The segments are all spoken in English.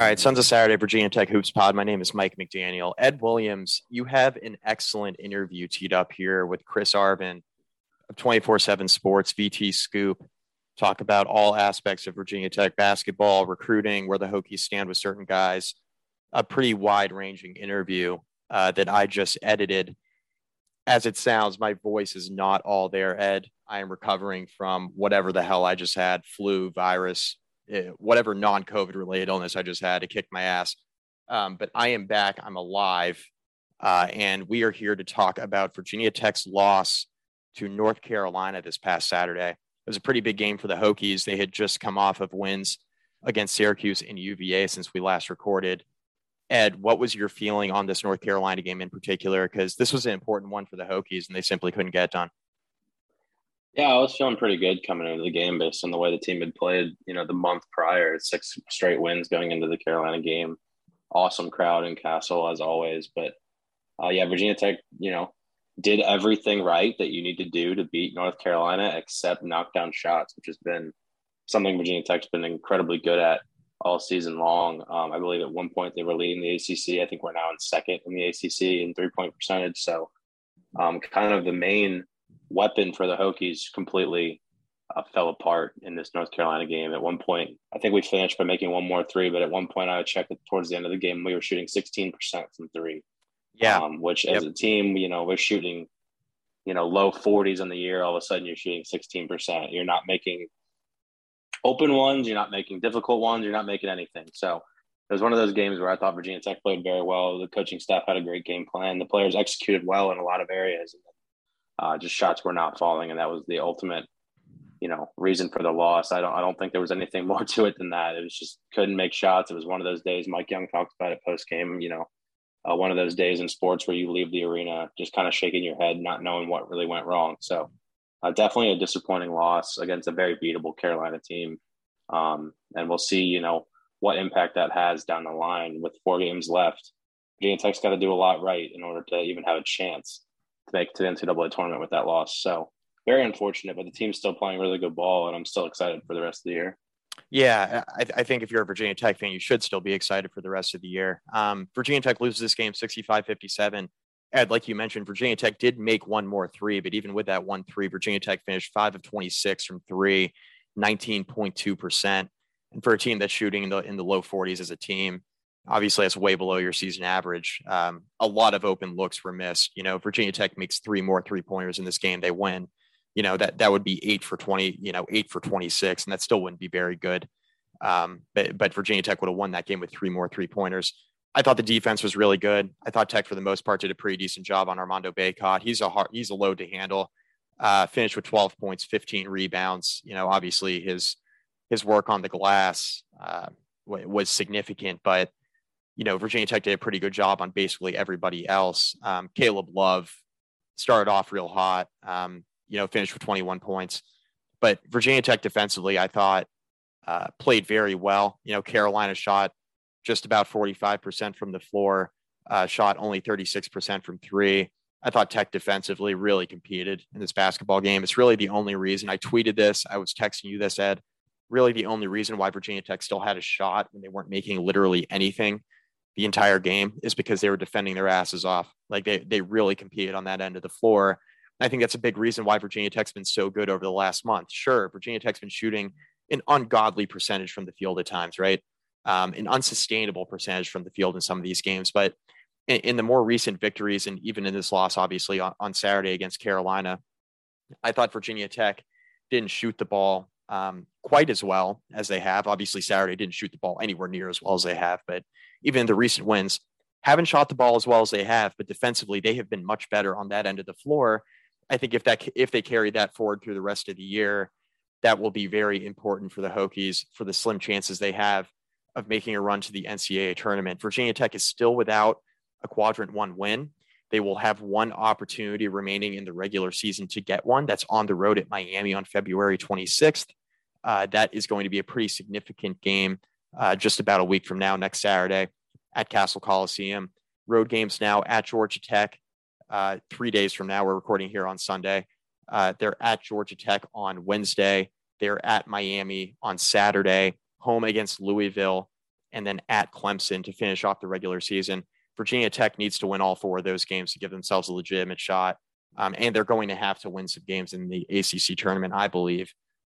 All right, Sons of Saturday, Virginia Tech Hoops Pod. My name is Mike McDaniel. Ed Williams, you have an excellent interview teed up here with Chris Arvin of 24 7 Sports, VT Scoop. Talk about all aspects of Virginia Tech basketball, recruiting, where the Hokies stand with certain guys. A pretty wide ranging interview uh, that I just edited. As it sounds, my voice is not all there, Ed. I am recovering from whatever the hell I just had flu, virus, whatever non-COVID related illness I just had to kick my ass. Um, but I am back. I'm alive, uh, and we are here to talk about Virginia Tech's loss to North Carolina this past Saturday. It was a pretty big game for the Hokies. They had just come off of wins against Syracuse and UVA since we last recorded. Ed, what was your feeling on this North Carolina game in particular? Because this was an important one for the Hokies, and they simply couldn't get it done. Yeah, I was feeling pretty good coming into the game based on the way the team had played, you know, the month prior, six straight wins going into the Carolina game. Awesome crowd in Cassell as always. But uh, yeah, Virginia Tech, you know, did everything right that you need to do to beat North Carolina except knock down shots, which has been something Virginia Tech's been incredibly good at all season long. Um, I believe at one point they were leading the ACC. I think we're now in second in the ACC in three point percentage. So, um, kind of the main weapon for the Hokies completely uh, fell apart in this North Carolina game. At one point, I think we finished by making one more three, but at one point, I checked it towards the end of the game, we were shooting 16% from three. Yeah. Um, which as yep. a team, you know, we're shooting, you know, low 40s on the year. All of a sudden, you're shooting 16%. You're not making open ones, you're not making difficult ones, you're not making anything. So, it was one of those games where I thought Virginia Tech played very well. The coaching staff had a great game plan. The players executed well in a lot of areas. And uh, just shots were not falling, and that was the ultimate, you know, reason for the loss. I don't, I don't think there was anything more to it than that. It was just couldn't make shots. It was one of those days. Mike Young talked about it post game. You know, uh, one of those days in sports where you leave the arena just kind of shaking your head, not knowing what really went wrong. So, uh, definitely a disappointing loss against a very beatable Carolina team. Um, and we'll see, you know, what impact that has down the line with four games left. Virginia Tech's got to do a lot right in order to even have a chance to make to the NCAA tournament with that loss. So very unfortunate, but the team's still playing really good ball, and I'm still excited for the rest of the year. Yeah, I, I, think if you're a Virginia Tech fan, you should still be excited for the rest of the year. Um, Virginia Tech loses this game 65 57. Ed, like you mentioned, Virginia Tech did make one more three, but even with that one three, Virginia Tech finished five of 26 from three, 19.2%. And for a team that's shooting in the, in the low 40s as a team, obviously that's way below your season average. Um, a lot of open looks were missed. You know, Virginia Tech makes three more three pointers in this game, they win. You know that that would be eight for twenty. You know, eight for twenty six, and that still wouldn't be very good. Um, but but Virginia Tech would have won that game with three more three pointers. I thought the defense was really good. I thought Tech, for the most part, did a pretty decent job on Armando Bacot. He's a hard, he's a load to handle. Uh, finished with 12 points, 15 rebounds. You know, obviously his his work on the glass uh, was significant, but you know, Virginia Tech did a pretty good job on basically everybody else. Um, Caleb Love started off real hot, um, you know, finished with 21 points. But Virginia Tech defensively, I thought, uh, played very well. You know, Carolina shot just about 45% from the floor, uh, shot only 36% from three. I thought Tech defensively really competed in this basketball game. It's really the only reason I tweeted this. I was texting you this, Ed. Really, the only reason why Virginia Tech still had a shot when they weren't making literally anything the entire game is because they were defending their asses off. Like they they really competed on that end of the floor. I think that's a big reason why Virginia Tech's been so good over the last month. Sure, Virginia Tech's been shooting an ungodly percentage from the field at times, right? Um, an unsustainable percentage from the field in some of these games. But in, in the more recent victories, and even in this loss, obviously on, on, Saturday against Carolina, I thought Virginia Tech didn't shoot the ball um, quite as well as they have. Obviously, Saturday didn't shoot the ball anywhere near as well as they have, but even the recent wins, haven't shot the ball as well as they have, but defensively they have been much better on that end of the floor. I think if that if they carry that forward through the rest of the year, that will be very important for the Hokies for the slim chances they have of making a run to the NCAA tournament. Virginia Tech is still without a quadrant one win. They will have one opportunity remaining in the regular season to get one. That's on the road at Miami on February 26th. Uh, that is going to be a pretty significant game uh, just about a week from now, next Saturday at Cassell Coliseum. Road games now at Georgia Tech, uh, three days from now. We're recording here on Sunday. Uh, they're at Georgia Tech on Wednesday. They're at Miami on Saturday, home against Louisville, and then at Clemson to finish off the regular season. Virginia Tech needs to win all four of those games to give themselves a legitimate shot. Um, and they're going to have to win some games in the ACC tournament, I believe,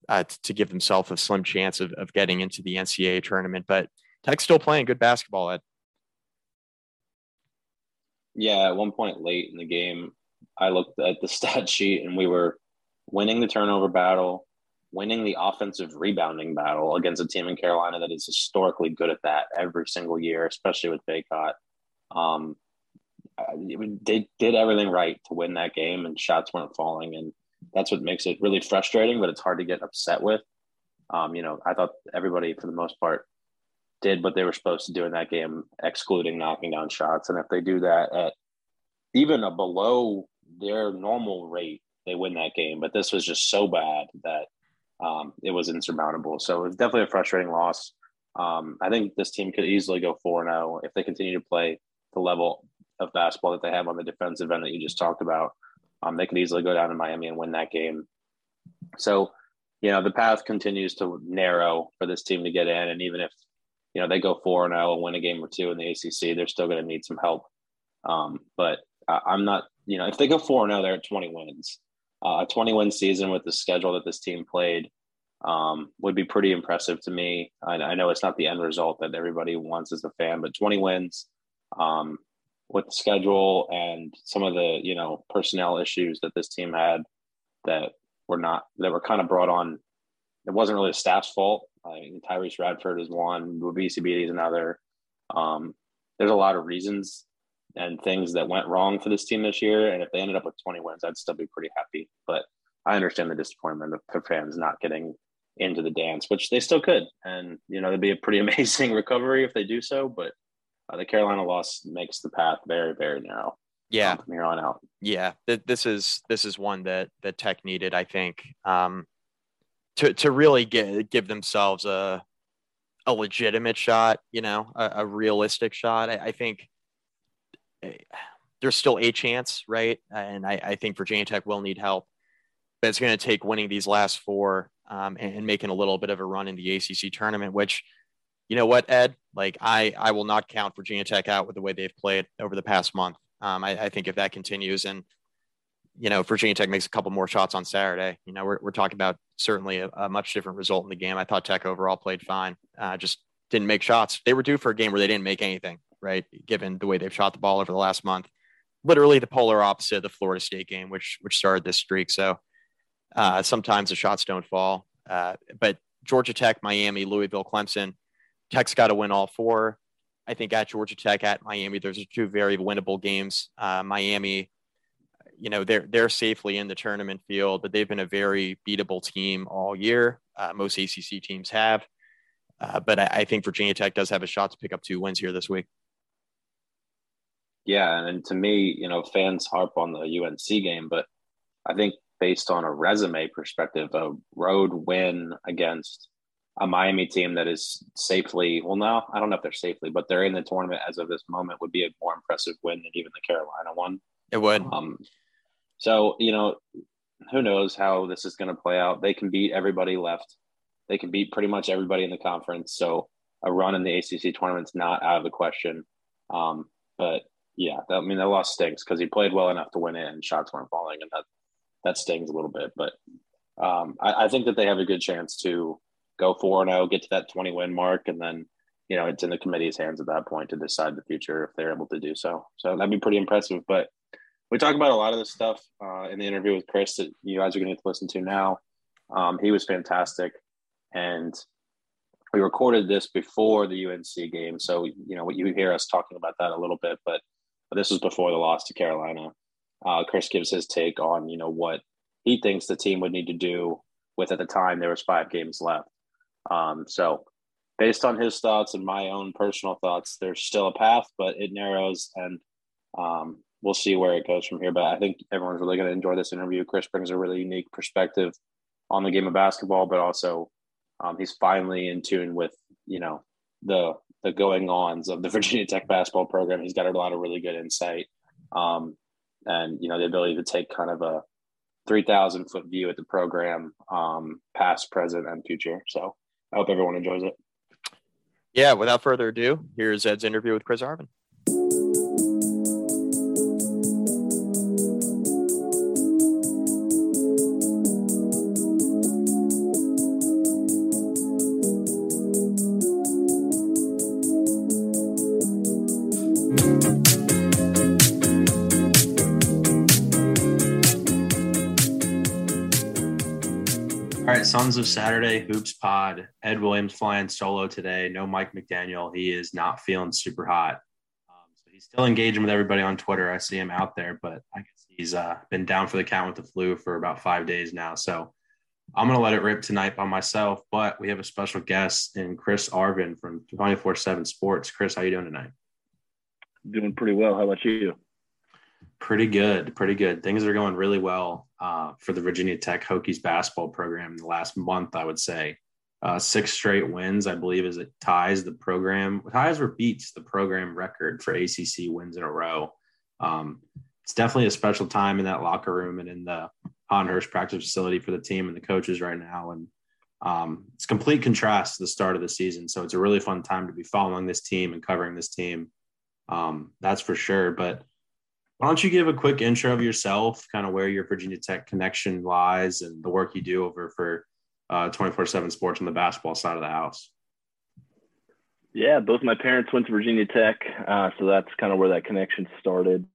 uh, to, to give themselves a slim chance of, of getting into the NCAA tournament. But Tech's still playing good basketball, Ed. Yeah, at one point late in the game, I looked at the stat sheet and we were winning the turnover battle, winning the offensive rebounding battle against a team in Carolina that is historically good at that every single year, especially with Bacot. Um, they did everything right to win that game, and shots weren't falling, and that's what makes it really frustrating. But it's hard to get upset with. Um, you know, I thought everybody, for the most part, did what they were supposed to do in that game, excluding knocking down shots. And if they do that at even a below their normal rate, they win that game. But this was just so bad that um, it was insurmountable. So it was definitely a frustrating loss. Um, I think this team could easily go 4 0 if they continue to play the level of basketball that they have on the defensive end that you just talked about. Um, they could easily go down to Miami and win that game. So, you know, the path continues to narrow for this team to get in. And even if, you know, they go 4 and 0 and win a game or two in the ACC, they're still going to need some help. Um, but I'm not, you know, if they go 4 and 0, they're at 20 wins. Uh, a 20 win season with the schedule that this team played um, would be pretty impressive to me. I, I, know it's not the end result that everybody wants as a fan, but 20 wins um, with the schedule and some of the you know personnel issues that this team had that were not that were kind of brought on. It wasn't really the staff's fault. I mean, Tyrece Radford is one, Wabisi is another. Um, there's a lot of reasons and things that went wrong for this team this year. And if they ended up with 20 wins, I'd still be pretty happy. But I understand the disappointment of the fans not getting into the dance, which they still could. And, you know, it'd be a pretty amazing recovery if they do so. But uh, the Carolina loss makes the path very, very narrow. Yeah, um, from here on out. Yeah, this is this is one that that Tech needed, I think, um, to to really get give themselves a a legitimate shot. You know, a, a realistic shot. I, I think there's still a chance, right? And I, I, think Virginia Tech will need help, but it's going to take winning these last four um, and, and, making a little bit of a run in the ACC tournament. Which, you know what, Ed? Like I, I will not count Virginia Tech out with the way they've played over the past month. Um, I, I, think if that continues and you know Virginia Tech makes a couple more shots on Saturday, you know we're we're talking about certainly a, a much different result in the game. I thought Tech overall played fine, uh, just didn't make shots. They were due for a game where they didn't make anything right? Given the way they've shot the ball over the last month, literally the polar opposite of the Florida State game, which which started this streak. So uh, sometimes the shots don't fall. Uh, but Georgia Tech, Miami, Louisville, Clemson, Tech's got to win all four. I think at Georgia Tech, at Miami, those are two very winnable games. Uh, Miami, you know, they're they're safely in the tournament field, but they've been a very beatable team all year. Uh, most ACC teams have. Uh, but I, I, think Virginia Tech does have a shot to pick up two wins here this week. Yeah, and to me, you know, fans harp on the UNC game, but I think based on a resume perspective, a road win against a Miami team that is safely, well, now I don't know if they're safely, but they're in the tournament as of this moment would be a more impressive win than even the Carolina one. It would. Um, so, you know, who knows how this is going to play out? They can beat everybody left. They can beat pretty much everybody in the conference. So a run in the ACC tournament's not out of the question. Um, but yeah, that, I mean, that loss stinks because he played well enough to win it and shots weren't falling, and that that stings a little bit. But um, I, I, think that they have a good chance to go four and zero, get to that twenty win mark, and then you know it's in the committee's hands at that point to decide the future if they're able to do so. So that'd be pretty impressive. But we talk about a lot of this stuff uh, in the interview with Chris that you guys are going to listen to now. Um, he was fantastic, and we recorded this before the UNC game, so you know what you hear us talking about that a little bit, but but this was before the loss to Carolina. Uh, Chris gives his take on you know what he thinks the team would need to do with at the time there was five games left. Um, so based on his thoughts and my own personal thoughts, there's still a path, but it narrows and um, we'll see where it goes from here. But I think everyone's really going to enjoy this interview. Chris brings a really unique perspective on the game of basketball, but also um, he's finally in tune with you know the the going ons of the Virginia Tech basketball program. He's got a lot of really good insight. Um, and you know the ability to take kind of a 3,000 foot view at the program, um, past, present, and future. So I hope everyone enjoys it. Yeah, without further ado, here's Ed's interview with Chris Arvin. Sons of Saturday Hoops Pod. Ed Williams flying solo today. No Mike McDaniel. He is not feeling super hot. Um, so he's still engaging with everybody on Twitter. I see him out there, but I guess he's uh, been down for the count with the flu for about five days now. So I'm going to let it rip tonight by myself. But we have a special guest in Chris Arvin from 24 7 Sports. Chris, how you doing tonight? Doing pretty well. How about you? Pretty good, pretty good. Things are going really well uh, for the Virginia Tech Hokies basketball program in the last month, I would say. Uh, six straight wins, I believe, is it ties the program, ties or beats the program record for ACC wins in a row. Um, it's definitely a special time in that locker room and in the Hahn-Hurst practice facility for the team and the coaches right now. And um, it's complete contrast to the start of the season. So it's a really fun time to be following this team and covering this team. Um, that's for sure. But why don't you give a quick intro of yourself, kind of where your Virginia Tech connection lies and the work you do over for uh, 24 7 sports on the basketball side of the house? Yeah, both my parents went to Virginia Tech. Uh, so that's kind of where that connection started.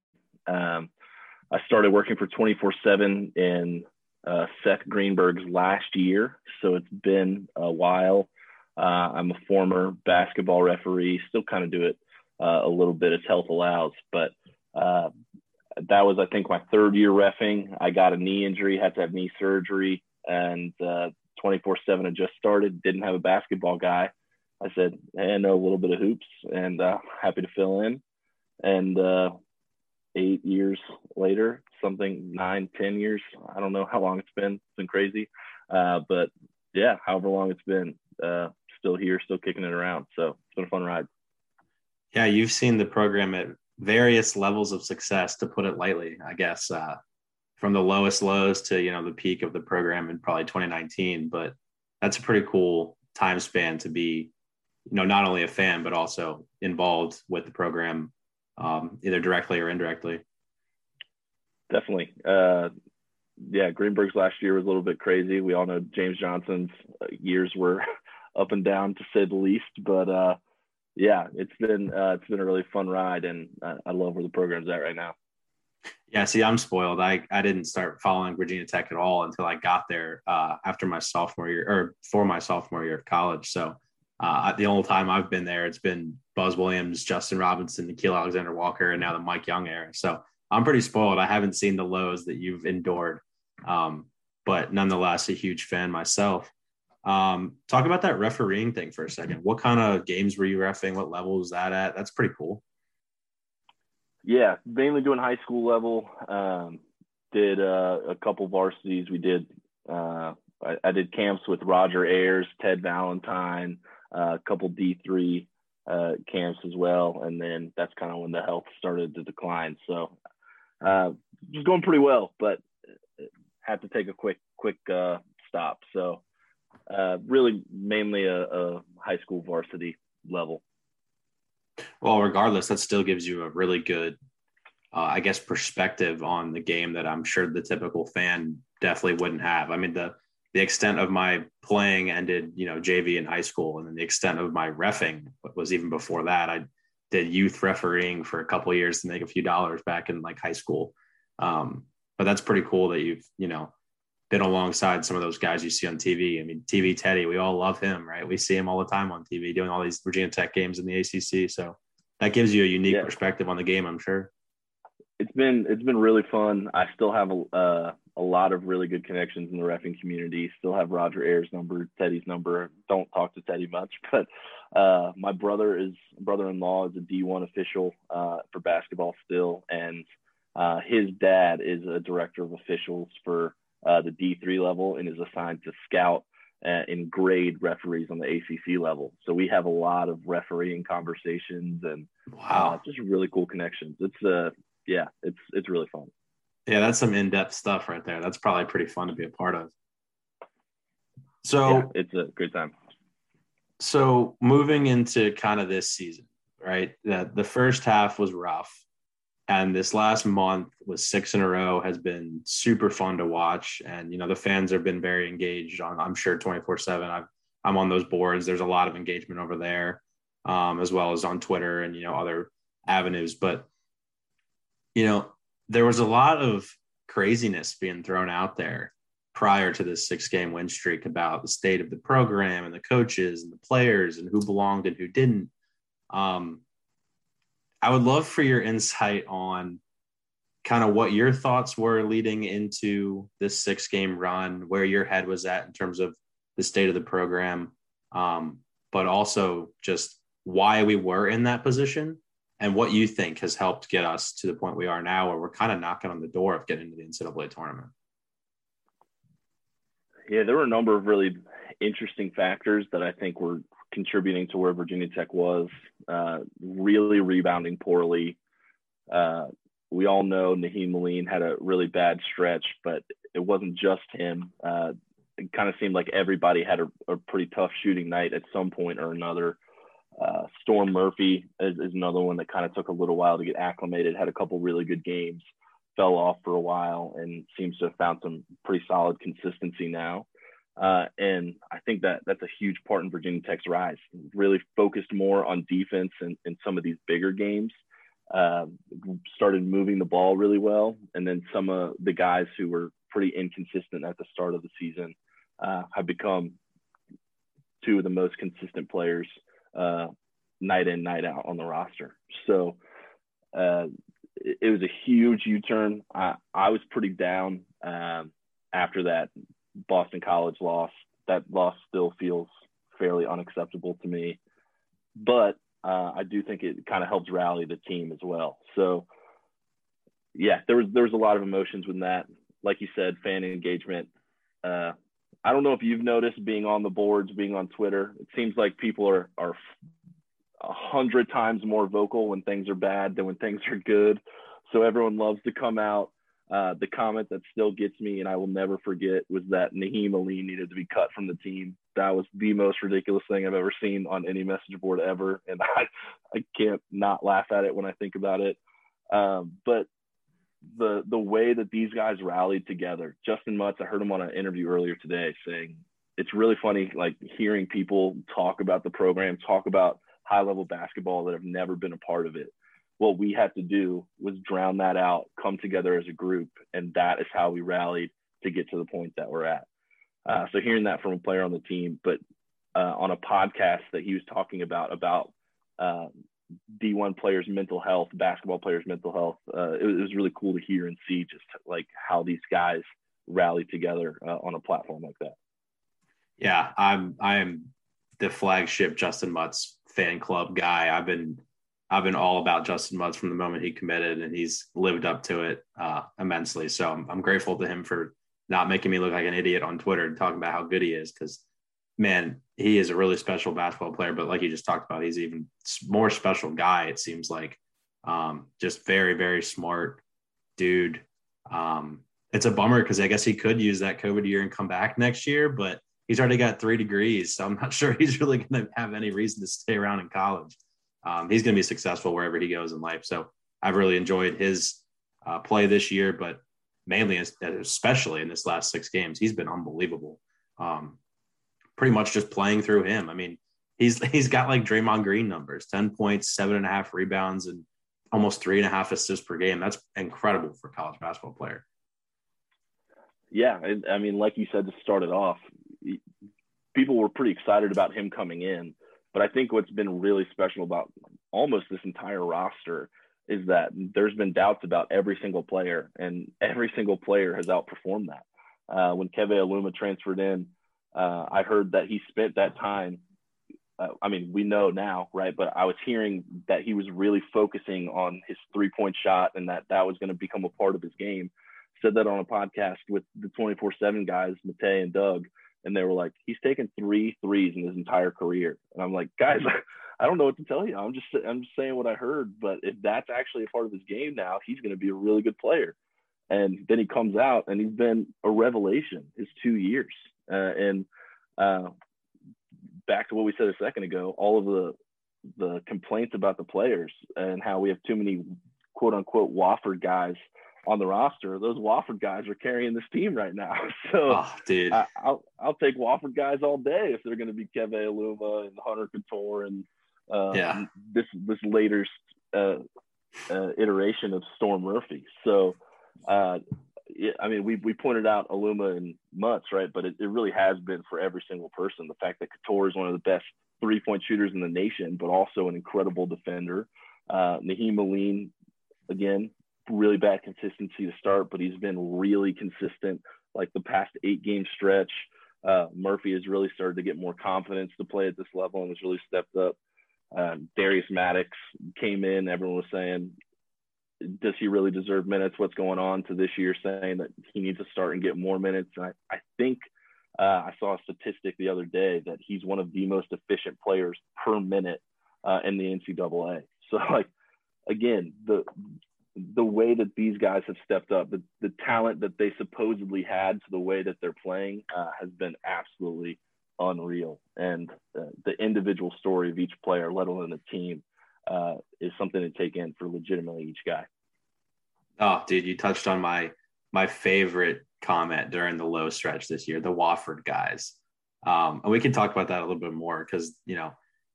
Um, I started working for 24 7 in uh, Seth Greenberg's last year. So it's been a while. Uh, I'm a former basketball referee, still kind of do it uh, a little bit as health allows, but uh, that was, I think, my third year refing. I got a knee injury, had to have knee surgery, and uh, 24 7 had just started, didn't have a basketball guy. I said, hey, I know a little bit of hoops and uh, happy to fill in. And uh, eight years later, something nine, ten years, I don't know how long it's been. It's been crazy. Uh, but yeah, however long it's been, uh, still here, still kicking it around. So it's been a fun ride. Yeah, you've seen the program at various levels of success, to put it lightly, I guess, uh, from the lowest lows to you know the peak of the program in probably 2019. But that's a pretty cool time span to be, you know, not only a fan but also involved with the program, um, either directly or indirectly. Definitely. Uh, yeah, Greenberg's last year was a little bit crazy. We all know James Johnson's uh, years were up and down to say the least, but uh, yeah, it's been uh, it's been a really fun ride, and I, I love where the program's at right now. Yeah, see, I'm spoiled. I, I didn't start following Virginia Tech at all until I got there uh, after my sophomore year or for my sophomore year of college. So uh, the only time I've been there, it's been Buzz Williams, Justin Robinson, Nickeil Alexander Walker, and now the Mike Young era. So I'm pretty spoiled. I haven't seen the lows that you've endured, um, but nonetheless, a huge fan myself. Um, talk about that refereeing thing for a second. What kind of games were you refing? What level was that at? That's pretty cool. Yeah, mainly doing high school level. Um, did uh, a couple varsities. We did. Uh, I, I, did camps with Roger Ayers, Ted Valentine, uh, a couple D three uh, camps as well, and then that's kind of when the health started to decline. So, uh, just going pretty well, but had to take a quick quick uh, stop. So uh, really mainly a, a, high school varsity level. Well, regardless, that still gives you a really good, uh, I guess, perspective on the game that I'm sure the typical fan definitely wouldn't have. I mean, the the extent of my playing ended, you know, JV in high school, and then the extent of my refing was even before that. I did youth refereeing for a couple years to make a few dollars back in like high school. Um, but that's pretty cool that you've, you know, been alongside some of those guys you see on TV. I mean, TV Teddy, we all love him, right? We see him all the time on TV doing all these Virginia Tech games in the ACC. So that gives you a unique yeah. perspective on the game, I'm sure. It's been it's been really fun. I still have a uh, a lot of really good connections in the refing community. Still have Roger Ayers' number, Teddy's number. Don't talk to Teddy much, but uh, my brother is brother-in-law is a D1 official uh, for basketball still, and uh, his dad is a director of officials for uh, the D3 level and is assigned to scout uh, and grade referees on the ACC level. So we have a lot of refereeing conversations and wow, uh, just really cool connections. It's uh, yeah, it's it's really fun. Yeah, that's some in-depth stuff right there. That's probably pretty fun to be a part of. So yeah, it's a good time. So moving into kind of this season, right? That the first half was rough. And this last month with six in a row has been super fun to watch. And, you know, the fans have been very engaged on, I'm sure 24 seven. I'm, I'm on those boards. There's a lot of engagement over there, um, as well as on Twitter and, you know, other avenues. But, you know, there was a lot of craziness being thrown out there prior to this six game win streak about the state of the program and the coaches and the players and who belonged and who didn't. Um, I would love for your insight on kind of what your thoughts were leading into this six game run, where your head was at in terms of the state of the program, um, but also just why we were in that position and what you think has helped get us to the point we are now, where we're kind of knocking on the door of getting to the NCAA tournament. Yeah, there were a number of really interesting factors that I think were contributing to where Virginia Tech was, uh, really rebounding poorly. Uh, we all know Nahiem Alleyne had a really bad stretch, but it wasn't just him. Uh, it kind of seemed like everybody had a, a, pretty tough shooting night at some point or another. Uh, Storm Murphy is, is, another one that kind of took a little while to get acclimated, had a couple really good games, fell off for a while, and seems to have found some pretty solid consistency now. Uh, and I think that that's a huge part in Virginia Tech's rise. Really focused more on defense in, in some of these bigger games. Uh, started moving the ball really well, and then some of the guys who were pretty inconsistent at the start of the season uh, have become two of the most consistent players uh, night in night out on the roster. So uh, it, it, was a huge U-turn. I, I was pretty down um, after that Boston College loss. That loss still feels fairly unacceptable to me, but uh, I do think it kind of helps rally the team as well. So, yeah, there was there was a lot of emotions with that. Like you said, fan engagement. Uh, I don't know if you've noticed being on the boards, being on Twitter. It seems like people are are a hundred times more vocal when things are bad than when things are good. So everyone loves to come out uh, the comment that still gets me and I will never forget was that Nahiem Alleyne needed to be cut from the team. That was the most ridiculous thing I've ever seen on any message board ever. And I, I can't not laugh at it when I think about it. Um, but the the way that these guys rallied together, Justin Mutts, I heard him on an interview earlier today saying it's really funny like hearing people talk about the program, talk about high level basketball that have never been a part of it what we had to do was drown that out, come together as a group, and that is how we rallied to get to the point that we're at. Uh, so hearing that from a player on the team, but uh, on a podcast that he was talking about about uh, D1 players' mental health, basketball players' mental health, uh, it, it, was really cool to hear and see just like how these guys rally together uh, on a platform like that. Yeah, I'm I am the flagship Justin Mutts fan club guy. I've been I've been all about Justin Mutts from the moment he committed, and he's lived up to it uh, immensely. So I'm, I'm, grateful to him for not making me look like an idiot on Twitter and talking about how good he is. Because man, he is a really special basketball player. But like you just talked about, he's even more special guy. It seems like um, just very very smart dude. Um, it's a bummer because I guess he could use that COVID year and come back next year, but he's already got three degrees, so I'm not sure he's really going to have any reason to stay around in college um, he's going to be successful wherever he goes in life. So I've really enjoyed his uh, play this year, but mainly, especially in this last six games, he's been unbelievable. Um, pretty much just playing through him. I mean, he's he's got like Draymond Green numbers: ten points, seven and a half rebounds, and almost three and a half assists per game. That's incredible for a college basketball player. Yeah, I mean, like you said to start it off, people were pretty excited about him coming in but I think what's been really special about almost this entire roster is that there's been doubts about every single player, and every single player has outperformed that. Uh, when Keve Aluma transferred in, uh, I heard that he spent that time. Uh, I mean, we know now, right? But I was hearing that he was really focusing on his three point shot and that that was going to become a part of his game. Said that on a podcast with the 24 7 guys, Matei and Doug and they were like, he's taken three threes in his entire career. And I'm like, guys, I don't know what to tell you. I'm just I'm just saying what I heard. But if that's actually a part of his game now, he's going to be a really good player. And then he comes out and he's been a revelation his two years. Uh, and uh, back to what we said a second ago, all of the the complaints about the players and how we have too many quote unquote Wofford guys on the roster. Those Wofford guys are carrying this team right now. So, oh, dude, I, will I'll take Wofford guys all day if they're going to be Keve Aluma and Hunter Cattoor and uh, yeah. this this later uh, uh, iteration of Storm Murphy. So, uh, I mean, we we pointed out Aluma and Mutts, right? But it, it really has been for every single person. The fact that Cattoor is one of the best three point shooters in the nation, but also an incredible defender. Uh, Nahiem Alleyne, again, really bad consistency to start, but he's been really consistent. Like the past eight game stretch, uh, Murphy has really started to get more confidence to play at this level and has really stepped up. Uh, Darius Maddox came in. Everyone was saying, does he really deserve minutes? What's going on to this year saying that he needs to start and get more minutes? And I, I think uh, I saw a statistic the other day that he's one of the most efficient players per minute uh, in the NCAA. So like, again, the the way that these guys have stepped up, the, the talent that they supposedly had to the way that they're playing uh, has been absolutely unreal. And uh, the individual story of each player, let alone the team, uh, is something to take in for legitimately each guy. Oh, dude, you touched on my my favorite comment during the low stretch this year, the Wofford guys. Um, and we can talk about that a little bit more because you know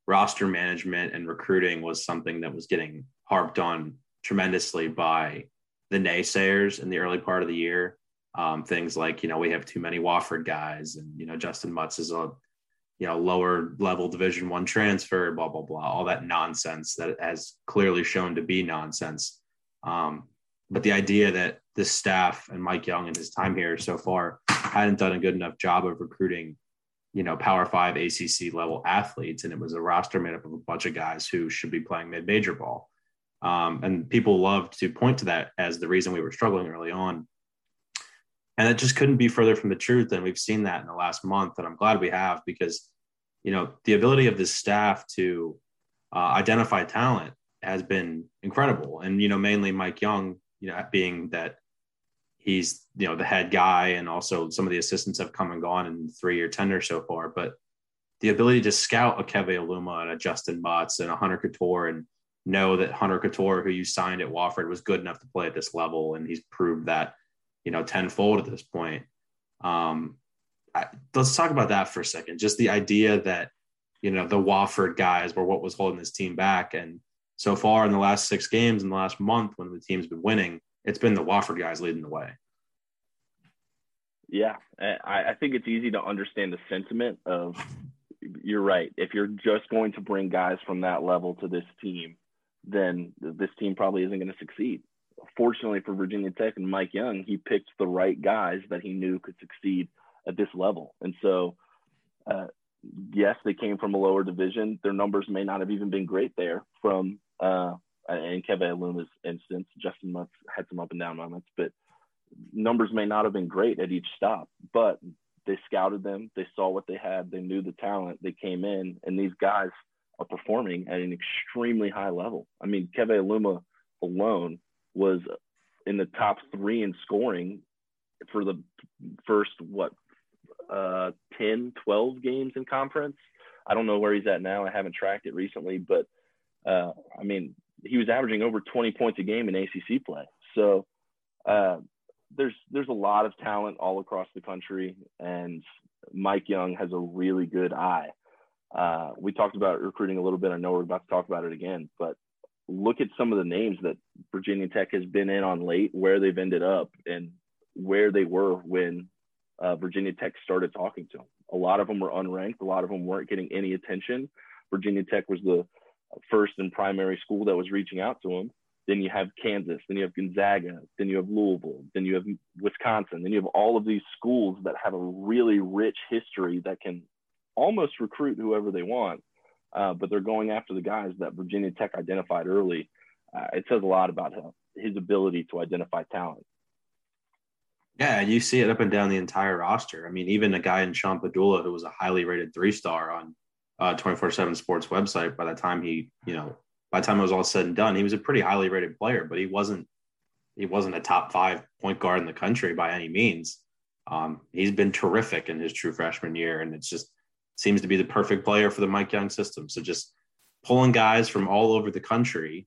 roster management and recruiting was something that was getting harped on tremendously by the naysayers in the early part of the year. Um, things like, you know, we have too many Wofford guys and, you know, Justin Mutts is a, you know, lower level division one transfer, blah, blah, blah, all that nonsense that has clearly shown to be nonsense. Um, but the idea that this staff and Mike Young and his time here so far hadn't done a good enough job of recruiting, you know, power five ACC level athletes. And it was a roster made up of a bunch of guys who should be playing mid major ball. Um, and people love to point to that as the reason we were struggling early on. And it just couldn't be further from the truth. And we've seen that in the last month. And I'm glad we have because, you know, the ability of this staff to uh, identify talent has been incredible. And, you know, mainly Mike Young, you know, being that he's, you know, the head guy and also some of the assistants have come and gone in three year tenure so far. But the ability to scout a Keve Aluma and a Justin Mutts and a Hunter Cattoor and know that Hunter Cattoor, who you signed at Wofford, was good enough to play at this level, and he's proved that, you know, tenfold at this point. Um, I, let's talk about that for a second. Just the idea that, you know, the Wofford guys were what was holding this team back, and so far in the last six games in the last month, when the team's been winning, it's been the Wofford guys leading the way. Yeah, I, I think it's easy to understand the sentiment of. You're right. If you're just going to bring guys from that level to this team, then this team probably isn't going to succeed. Fortunately for Virginia Tech and Mike Young, he picked the right guys that he knew could succeed at this level. And so, uh, yes, they came from a lower division. Their numbers may not have even been great there from, uh, in Keve Aluma's instance. Justin Mutts had some up and down moments, but numbers may not have been great at each stop. But they scouted them, they saw what they had, they knew the talent, they came in, and these guys – are performing at an extremely high level. I mean, Keve Aluma alone was in the top three in scoring for the first, what, uh, 10, 12 games in conference. I don't know where he's at now. I haven't tracked it recently, but uh, I mean, he was averaging over 20 points a game in ACC play. So uh, there's there's a lot of talent all across the country, and Mike Young has a really good eye uh, we talked about recruiting a little bit. I know we're about to talk about it again, but look at some of the names that Virginia Tech has been in on late, where they've ended up, and where they were when uh, Virginia Tech started talking to them. A lot of them were unranked. A lot of them weren't getting any attention. Virginia Tech was the first and primary school that was reaching out to them. Then you have Kansas, then you have Gonzaga, then you have Louisville, then you have Wisconsin, then you have all of these schools that have a really rich history that can almost recruit whoever they want, uh, but they're going after the guys that Virginia Tech identified early. Uh, it says a lot about him, his ability to identify talent. Yeah, and you see it up and down the entire roster. I mean, even a guy in Sean Pedulla, who was a highly rated three star on uh, 24 7 sports website, by the time he, you know, by the time it was all said and done, he was a pretty highly rated player, but he wasn't he wasn't a top five point guard in the country by any means. Um, he's been terrific in his true freshman year, and it's just seems to be the perfect player for the Mike Young system. So just pulling guys from all over the country,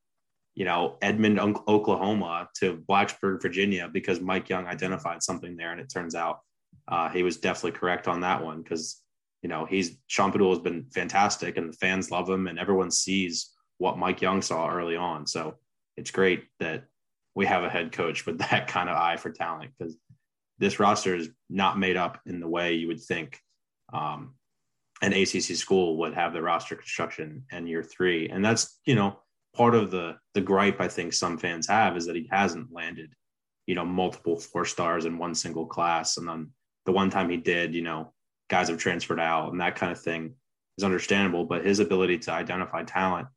you know, Edmond, Oklahoma to Blacksburg, Virginia, because Mike Young identified something there, and it turns out uh, he was definitely correct on that one because you know he's Sean Pedulla has been fantastic, and the fans love him, and everyone sees what Mike Young saw early on. So it's great that we have a head coach with that kind of eye for talent because this roster is not made up in the way you would think um, an ACC school would have the roster construction in year three, and that's you know part of the the gripe I think some fans have is that he hasn't landed you know multiple four stars in one single class, and then the one time he did, you know, guys have transferred out and that kind of thing is understandable. But his ability to identify talent,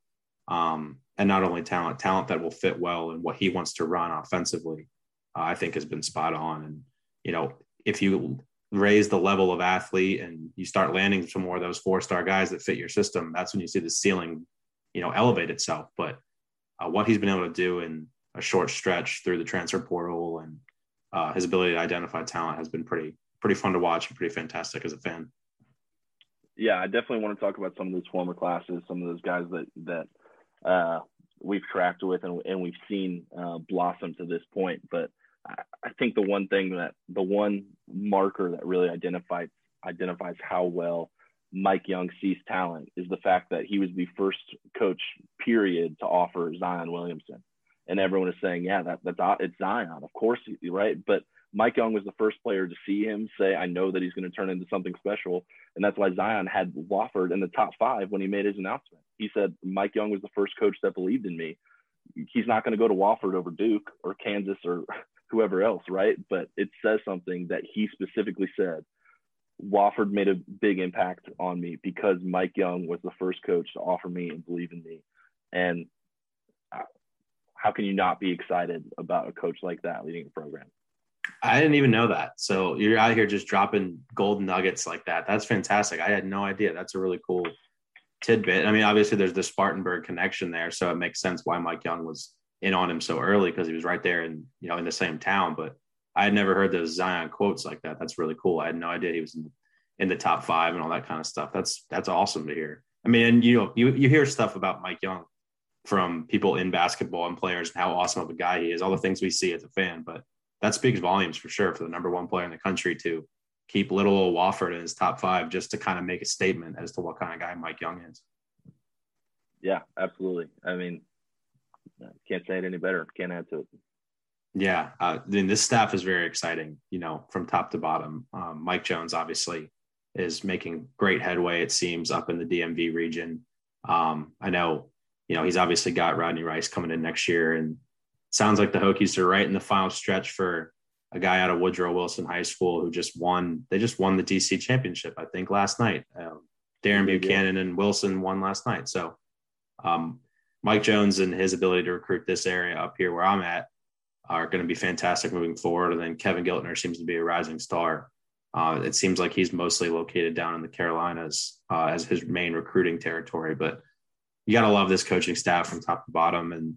um, and not only talent, talent that will fit well in what he wants to run offensively, uh, I think has been spot on. And you know, if you raise the level of athlete and you start landing some more of those four star guys that fit your system, that's when you see the ceiling, you know, elevate itself. But uh, what he's been able to do in a short stretch through the transfer portal and uh, his ability to identify talent has been pretty pretty fun to watch and pretty fantastic as a fan. Yeah, I definitely want to talk about some of those former classes, some of those guys that that uh, we've tracked with and, and we've seen uh, blossom to this point. But I think the one thing that the one marker that really identifies identifies how well Mike Young sees talent is the fact that he was the first coach, period, to offer Zion Williamson. And everyone is saying, yeah, that, that's it's Zion, of course, right? But Mike Young was the first player to see him say, I know that he's going to turn into something special. And that's why Zion had Wofford in the top five when he made his announcement. He said, Mike Young was the first coach that believed in me. He's not going to go to Wofford over Duke or Kansas or whoever else, right? But it says something that he specifically said. Wofford made a big impact on me because Mike Young was the first coach to offer me and believe in me. And how can you not be excited about a coach like that leading a program? I didn't even know that. So you're out here just dropping gold nuggets like that. That's fantastic. I had no idea. That's a really cool tidbit. I mean, obviously there's the Spartanburg connection there, so it makes sense why Mike Young was in on him so early because he was right there and you know in the same town. But I had never heard those Zion quotes like that. That's really cool. I had no idea he was in, in the top five and all that kind of stuff. That's that's awesome to hear. I mean, and you know, you you hear stuff about Mike Young from people in basketball and players and how awesome of a guy he is, all the things we see as a fan, but that speaks volumes for sure for the number one player in the country to keep little old Wofford in his top five just to kind of make a statement as to what kind of guy Mike Young is. Yeah, absolutely. I mean, can't say it any better. Can't add to it. Yeah, uh, then this staff is very exciting. You know, from top to bottom. Um, Mike Jones obviously is making great headway. It seems up in the DMV region. Um, I know, you know, he's obviously got Rodney Rice coming in next year, and sounds like the Hokies are right in the final stretch for a guy out of Woodrow Wilson High School who just won. They just won the DC championship, I think, last night. Um, Darren Buchanan and Wilson won last night. So um, Mike Jones and his ability to recruit this area up here where I'm at are going to be fantastic moving forward. And then Kevin Giltner seems to be a rising star. Uh, it seems like he's mostly located down in the Carolinas uh, as his main recruiting territory. But you got to love this coaching staff from top to bottom. And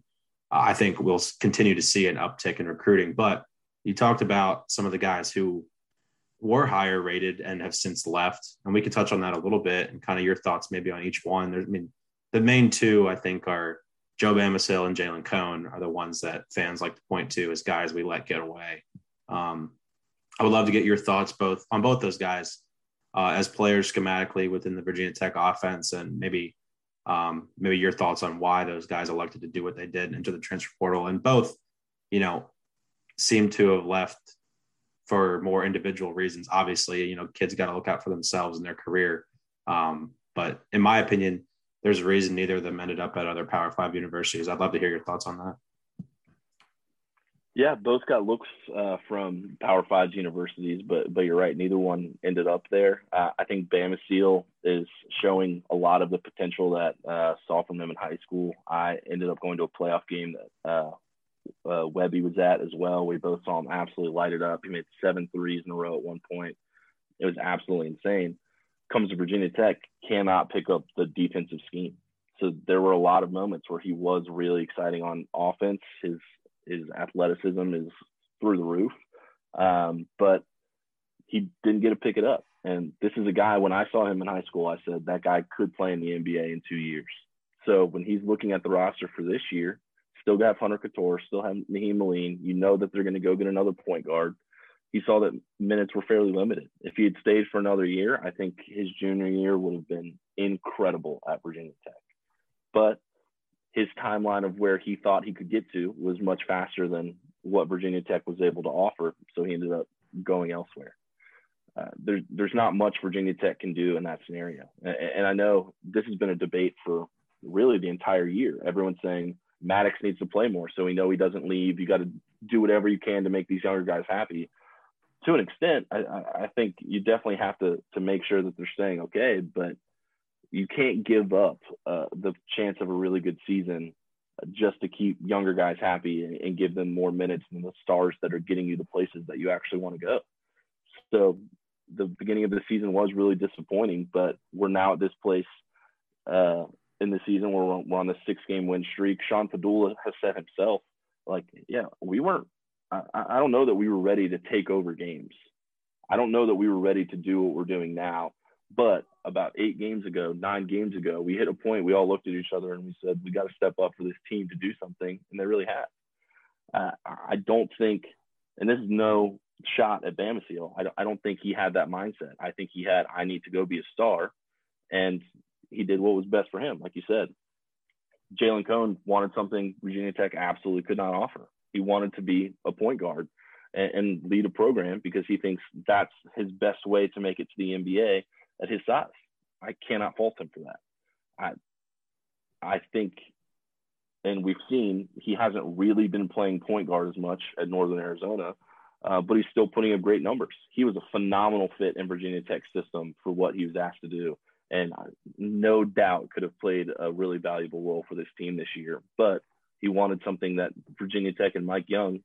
I think we'll continue to see an uptick in recruiting. But you talked about some of the guys who were higher rated and have since left, and we could touch on that a little bit and kind of your thoughts maybe on each one. There's, I mean, the main two I think are Joe Bamisile and Jalen Cone are the ones that fans like to point to as guys we let get away. Um, I would love to get your thoughts both on both those guys uh, as players schematically within the Virginia Tech offense, and maybe um, maybe your thoughts on why those guys elected to do what they did into the transfer portal, and both, you know, seem to have left for more individual reasons. Obviously, you know, kids got to look out for themselves in their career. Um, but in my opinion, there's a reason neither of them ended up at other Power Five universities. I'd love to hear your thoughts on that. Yeah, both got looks uh, from Power Five universities, but but you're right, neither one ended up there. Uh, I think Bamisile is showing a lot of the potential that uh, saw from them in high school. I ended up going to a playoff game that uh, uh, Webby was at as well. We both saw him absolutely light it up. He made seven threes in a row at one point. It was absolutely insane. Comes to Virginia Tech, cannot pick up the defensive scheme. So there were a lot of moments where he was really exciting on offense. His His athleticism is through the roof, um, but he didn't get to pick it up. And this is a guy. When I saw him in high school, I said that guy could play in the NBA in two years. So when he's looking at the roster for this year, still got Hunter Cattoor, still have Nahiem Alleyne. You know that they're going to go get another point guard. He saw that minutes were fairly limited. If he had stayed for another year, I think his junior year would have been incredible at Virginia Tech. But his timeline of where he thought he could get to was much faster than what Virginia Tech was able to offer. So he ended up going elsewhere. Uh, there, there's not much Virginia Tech can do in that scenario. And, and I know this has been a debate for really the entire year. Everyone's saying Maddox needs to play more, so we know he doesn't leave. You got to do whatever you can to make these younger guys happy. To an extent, I, I think you definitely have to to make sure that they're staying okay, but you can't give up uh, the chance of a really good season just to keep younger guys happy and, and, give them more minutes than the stars that are getting you the places that you actually want to go. So the beginning of the season was really disappointing, but we're now at this place uh, in the season where we're, on the six game win streak. Sean Pedulla has said himself, like, yeah, we weren't, I, I don't know that we were ready to take over games. I don't know that we were ready to do what we're doing now. But about eight games ago, nine games ago, we hit a point. We all looked at each other and we said, we got to step up for this team to do something. And they really have. Uh, I don't think, and this is no shot at Bamisile. I don't, I don't think he had that mindset. I think he had, I need to go be a star. And he did what was best for him. Like you said, Jalen Cone wanted something Virginia Tech absolutely could not offer. He wanted to be a point guard and, and lead a program because he thinks that's his best way to make it to the NBA at his size. I cannot fault him for that. I I think and we've seen he hasn't really been playing point guard as much at Northern Arizona, uh, but he's still putting up great numbers. He was a phenomenal fit in Virginia Tech's system for what he was asked to do, and no doubt could have played a really valuable role for this team this year. But he wanted something that Virginia Tech and Mike Young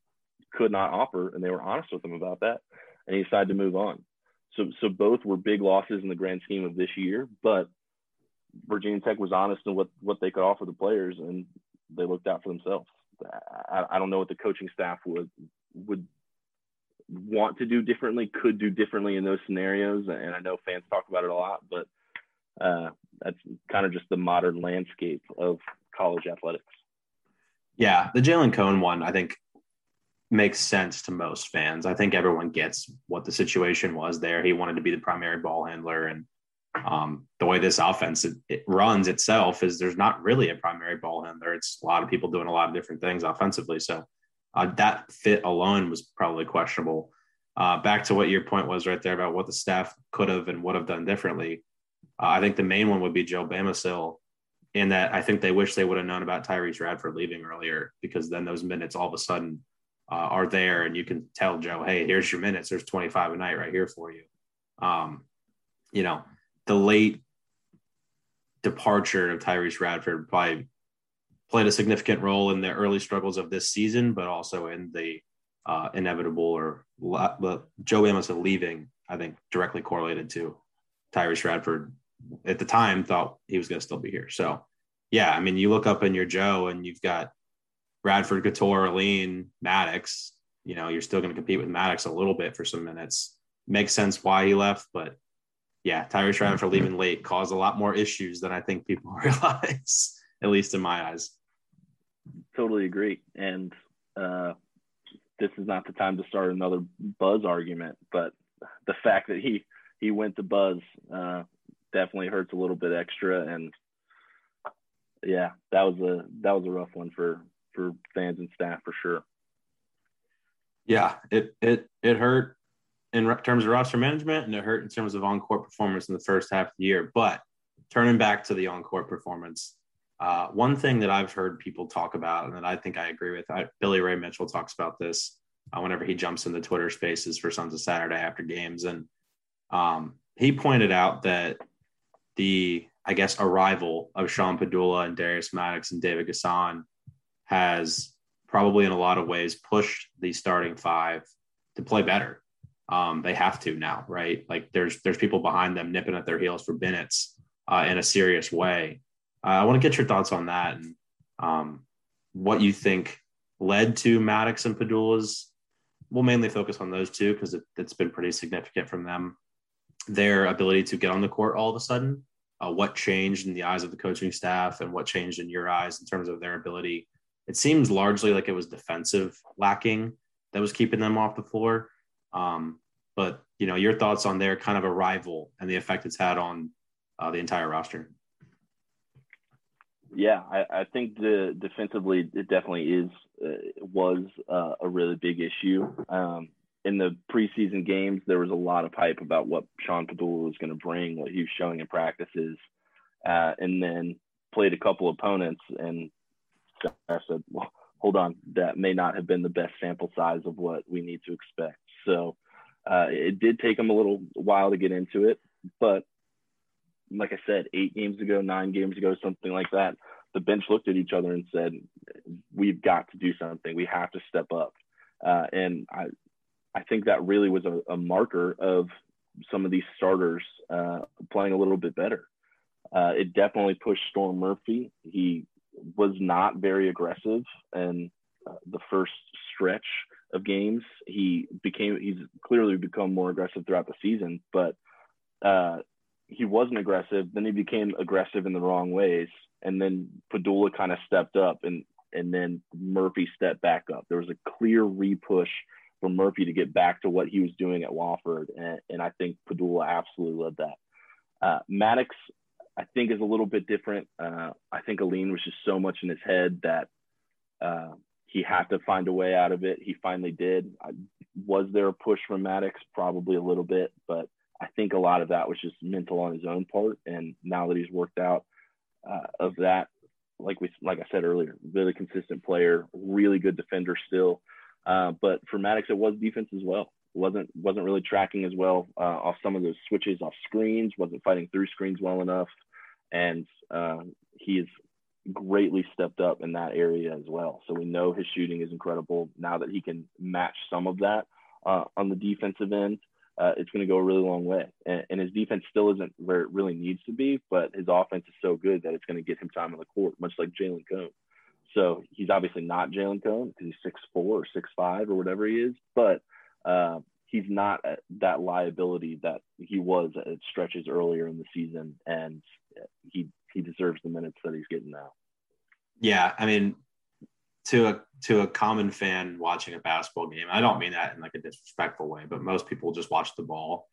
could not offer, and they were honest with him about that, and he decided to move on. So, so both were big losses in the grand scheme of this year, but Virginia Tech was honest in what, what they could offer the players, and they looked out for themselves. I, I don't know what the coaching staff would would want to do differently, could do differently in those scenarios, and I know fans talk about it a lot, but uh, that's kind of just the modern landscape of college athletics. Yeah, the Jalen Cone one, I think makes sense to most fans. I think everyone gets what the situation was there. He wanted to be the primary ball handler, and um, the way this offense it, it, runs itself is there's not really a primary ball handler. It's a lot of people doing a lot of different things offensively. So uh, that fit alone was probably questionable. Uh, back to what your point was right there about what the staff could have and would have done differently. Uh, I think the main one would be Joe Bamisile in that I think they wish they would have known about Tyrece Radford leaving earlier because then those minutes all of a sudden uh, are there and you can tell Joe, hey, here's your minutes. There's 25 a night right here for you. Um, you know, the late departure of Tyrece Radford probably played a significant role in the early struggles of this season, but also in the uh, inevitable or but Joe Bamisile leaving, I think directly correlated to Tyrece Radford at the time thought he was going to still be here. So, yeah, I mean, you look up in your Joe and you've got Radford, Cattoor, Alleyne, Maddox, you know, you're still going to compete with Maddox a little bit for some minutes. Makes sense why he left, but yeah, Tyrece Radford leaving late caused a lot more issues than I think people realize, at least in my eyes. Totally agree. And uh, this is not the time to start another Buzz argument, but the fact that he he went to Buzz uh, definitely hurts a little bit extra. And yeah, that was a that was a rough one for for fans and staff for sure. Yeah, it it it hurt in terms of roster management, and it hurt in terms of on court performance in the first half of the year. But turning back to the on court performance, uh, one thing that I've heard people talk about, and that I think I agree with, I, Billy Ray Mitchell talks about this uh, whenever he jumps into Twitter Spaces for Sons of Saturday after games, and um, he pointed out that the I guess arrival of Sean Pedulla and Darius Maddox and David N'Guessan has probably in a lot of ways pushed the starting five to play better. Um, they have to now, right? Like there's there's people behind them nipping at their heels for minutes uh, in a serious way. Uh, I want to get your thoughts on that and um, what you think led to Maddox and Pedulla's. We'll mainly focus on those two because it, has been pretty significant from them. Their ability to get on the court all of a sudden, uh, what changed in the eyes of the coaching staff, and what changed in your eyes in terms of their ability. It seems largely like it was defensive lacking that was keeping them off the floor. Um, but you know, your thoughts on their kind of arrival and the effect it's had on uh, the entire roster. Yeah, I, I, think the defensively it definitely is uh, was uh, a really big issue. Um, in the preseason games, there was a lot of hype about what Sean Pedulla was going to bring, what he was showing in practices, uh, and then played a couple opponents, and I said, "Well, hold on, that may not have been the best sample size of what we need to expect." So uh, it did take him a little while to get into it, but like I said, eight games ago, nine games ago, something like that, the bench looked at each other and said, "We've got to do something. We have to step up." Uh, and I, I think that really was a, a marker of some of these starters uh, playing a little bit better. Uh, it definitely pushed Storm Murphy. He was not very aggressive, and uh, the first stretch of games, he became. He's clearly become more aggressive throughout the season, but uh, he wasn't aggressive. Then he became aggressive in the wrong ways, and then Pedulla kind of stepped up, and and then Murphy stepped back up. There was a clear repush for Murphy to get back to what he was doing at Wofford, and, and I think Pedulla absolutely led that. Uh, Maddox, I think, is a little bit different. Uh, I think Alleyne was just so much in his head that uh, he had to find a way out of it. He finally did. I, was there a push from Maddox? Probably a little bit, but I think a lot of that was just mental on his own part. And now that he's worked out uh, of that, like we like I said earlier, really consistent player, really good defender still. Uh, but for Maddox, it was defense as well. wasn't wasn't really tracking as well uh, off some of those switches off screens. wasn't fighting through screens well enough, and uh, he has greatly stepped up in that area as well. So we know his shooting is incredible now that he can match some of that uh, on the defensive end uh, it's going to go a really long way. And, and, his defense still isn't where it really needs to be, but his offense is so good that it's going to get him time on the court, much like Jalen Cone. So he's obviously not Jalen Cone because he's six four or six five or whatever he is, but uh, he's not that liability that he was at stretches earlier in the season, and he he deserves the minutes that he's getting now. Yeah, I mean, to a to a common fan watching a basketball game. I don't mean that in like a disrespectful way, but most people just watch the ball.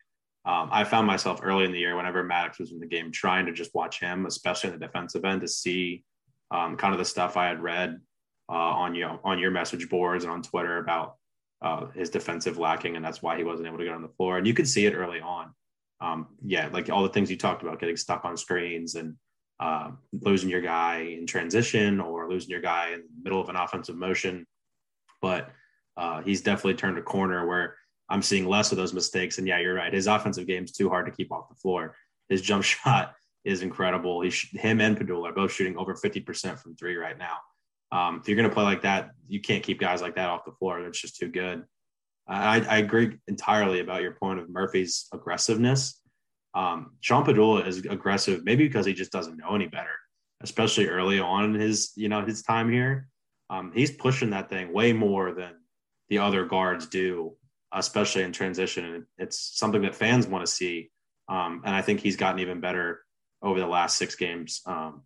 Um, I found myself early in the year, whenever Maddox was in the game, trying to just watch him, especially in the defensive end, to see um, kind of the stuff I had read uh, on you know, on your message boards and on Twitter about uh, his defensive lacking, and that's why he wasn't able to get on the floor. And you could see it early on. Um, yeah, like all the things you talked about, getting stuck on screens and uh, losing your guy in transition or losing your guy in the middle of an offensive motion. But uh, he's definitely turned a corner where I'm seeing less of those mistakes. And yeah, you're right. His offensive game is too hard to keep off the floor. His jump shot is incredible. He's, him and Pedulla are both shooting over 50% from three right now. Um, if you're going to play like that, you can't keep guys like that off the floor. That's just too good. I, I agree entirely about your point of Murphy's aggressiveness. Um, Sean Pedulla is aggressive, maybe because he just doesn't know any better, especially early on in his, you know, his time here. Um, he's pushing that thing way more than the other guards do, especially in transition. It's something that fans want to see. Um, and I think he's gotten even better over the last six games um,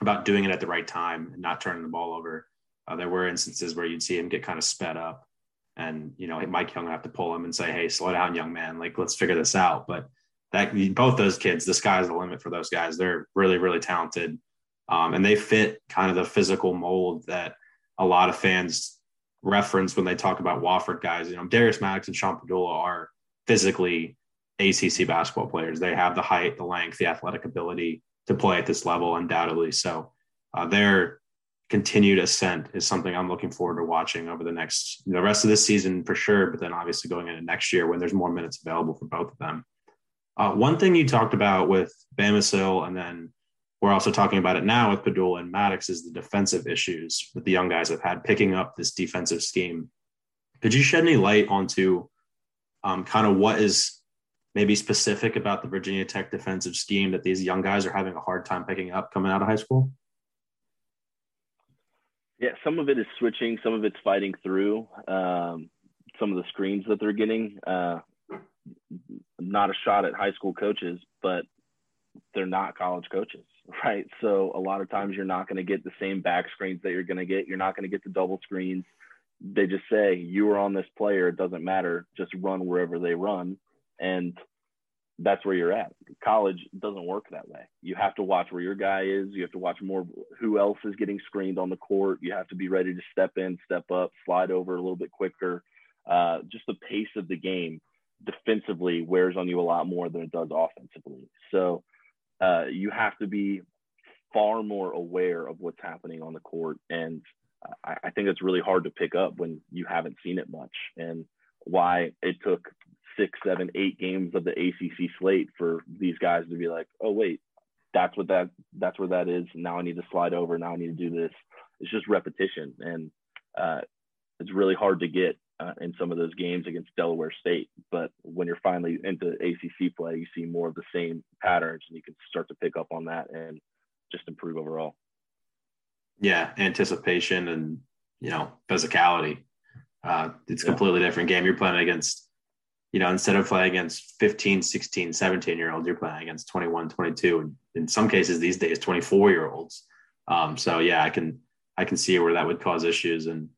about doing it at the right time and not turning the ball over. Uh, there were instances where you'd see him get kind of sped up and, you know, Mike Young would have to pull him and say, Hey, slow down, young man. Like, let's figure this out. But that both those kids, the sky's the limit for those guys. They're really, really talented. Um, and they fit kind of the physical mold that a lot of fans reference when they talk about Wofford guys. You know, Darius Maddox and Sean Pedulla are physically ACC basketball players. They have the height, the length, the athletic ability to play at this level, undoubtedly. So uh, their continued ascent is something I'm looking forward to watching over the next, know, rest of this season for sure. But then obviously going into next year when there's more minutes available for both of them. Uh, one thing you talked about with Bamisile, and then we're also talking about it now with Pedulla and Maddox, is the defensive issues that the young guys have had picking up this defensive scheme. Could you shed any light onto um, kind of what is maybe specific about the Virginia Tech defensive scheme that these young guys are having a hard time picking up coming out of high school? Yeah, some of it is switching, some of it's fighting through um, some of the screens that they're getting. Uh, not a shot at high school coaches, but they're not college coaches, right? So a lot of times you're not going to get the same back screens that you're going to get. You're not going to get the double screens. They just say you are on this player. It doesn't matter. Just run wherever they run, and that's where you're at. College doesn't work that way. You have to watch where your guy is. You have to watch more who else is getting screened on the court. You have to be ready to step in, step up, slide over a little bit quicker. Uh, just the pace of the game defensively wears on you a lot more than it does offensively. So uh, you have to be far more aware of what's happening on the court. And I, I think it's really hard to pick up when you haven't seen it much. And why it took six, seven, eight games of the ACC slate for these guys to be like, oh wait, that's what that that's where that is. Now I need to slide over. Now I need to do this. It's just repetition, and uh, it's really hard to get uh, in some of those games against Delaware State. But when you're finally into ACC play, you see more of the same patterns, and you can start to pick up on that and just improve overall. Yeah, anticipation and you know physicality. Uh, it's a completely different game. You're playing against you know, instead of playing against 15, 16, 17 year olds, you're playing against 21, 22, and in some cases these days, 24 year olds. Um, so yeah, I can, I can see where that would cause issues. And,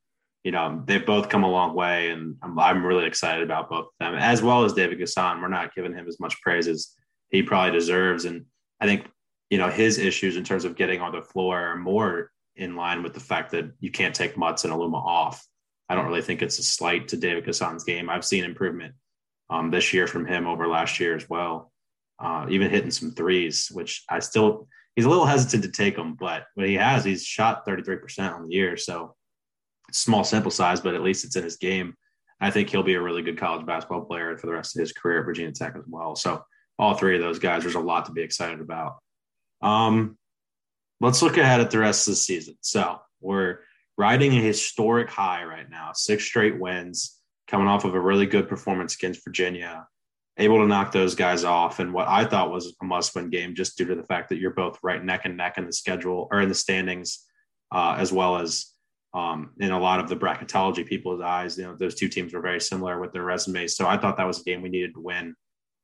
you know, they've both come a long way and I'm, I'm really excited about both of them as well as David N'Guessan. We're not giving him as much praise as he probably deserves. And I think, you know, his issues in terms of getting on the floor are more in line with the fact that you can't take Mutts and Aluma off. I don't really think it's a slight to David N'Guessan's game. I've seen improvement um, this year from him over last year as well. Uh, even hitting some threes, which I still he's a little hesitant to take them, but what he has, he's shot 33% on the year. So small sample size, but at least it's in his game. I think he'll be a really good college basketball player for the rest of his career at Virginia Tech as well. So all three of those guys, there's a lot to be excited about. Um, let's look ahead at the rest of the season. So we're riding a historic high right now, six straight wins coming off of a really good performance against Virginia, able to knock those guys off and what I thought was a must win game just due to the fact that you're both right neck and neck in the schedule or in the standings, uh, as well as um, in a lot of the bracketology people's eyes. You know, those two teams were very similar with their resumes. So I thought that was a game we needed to win,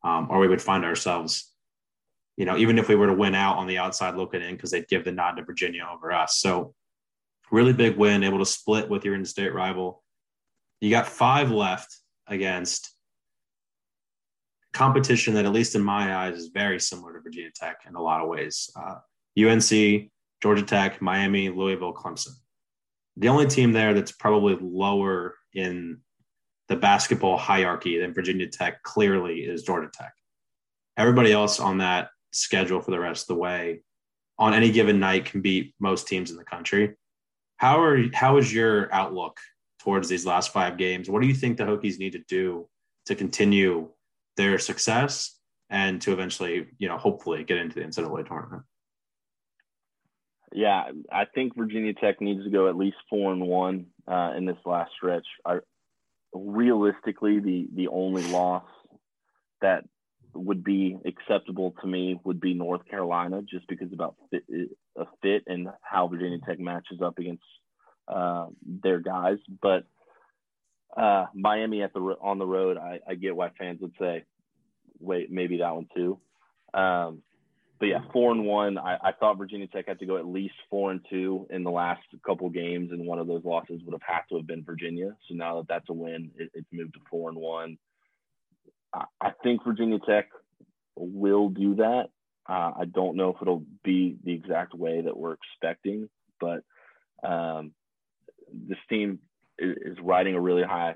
um, or we would find ourselves, you know, even if we were to win out on the outside looking in, because they'd give the nod to Virginia over us. So really big win, able to split with your in-state rival you got five left against competition that, at least in my eyes, is very similar to Virginia Tech in a lot of ways. Uh, UNC, Georgia Tech, Miami, Louisville, Clemson. The only team there that's probably lower in the basketball hierarchy than Virginia Tech clearly is Georgia Tech. Everybody else on that schedule for the rest of the way on any given night can beat most teams in the country. How are how is your outlook towards these last five games. What do you think the Hokies need to do to continue their success and to eventually, you know, hopefully get into the NCAA tournament? Yeah, I think Virginia Tech needs to go at least four and one uh, in this last stretch. I, realistically, the the only loss that would be acceptable to me would be North Carolina, just because about fit, a fit and how Virginia Tech matches up against uh, their guys. But uh, Miami at the on the road, I, I, get why fans would say, wait, maybe that one too. Um, but yeah, four and one. I, I, thought Virginia Tech had to go at least four and two in the last couple games, and one of those losses would have had to have been Virginia. So now that that's a win, it, it's moved to four and one. I, I think Virginia Tech will do that. Uh, I don't know if it'll be the exact way that we're expecting, but um, this team is, riding a really high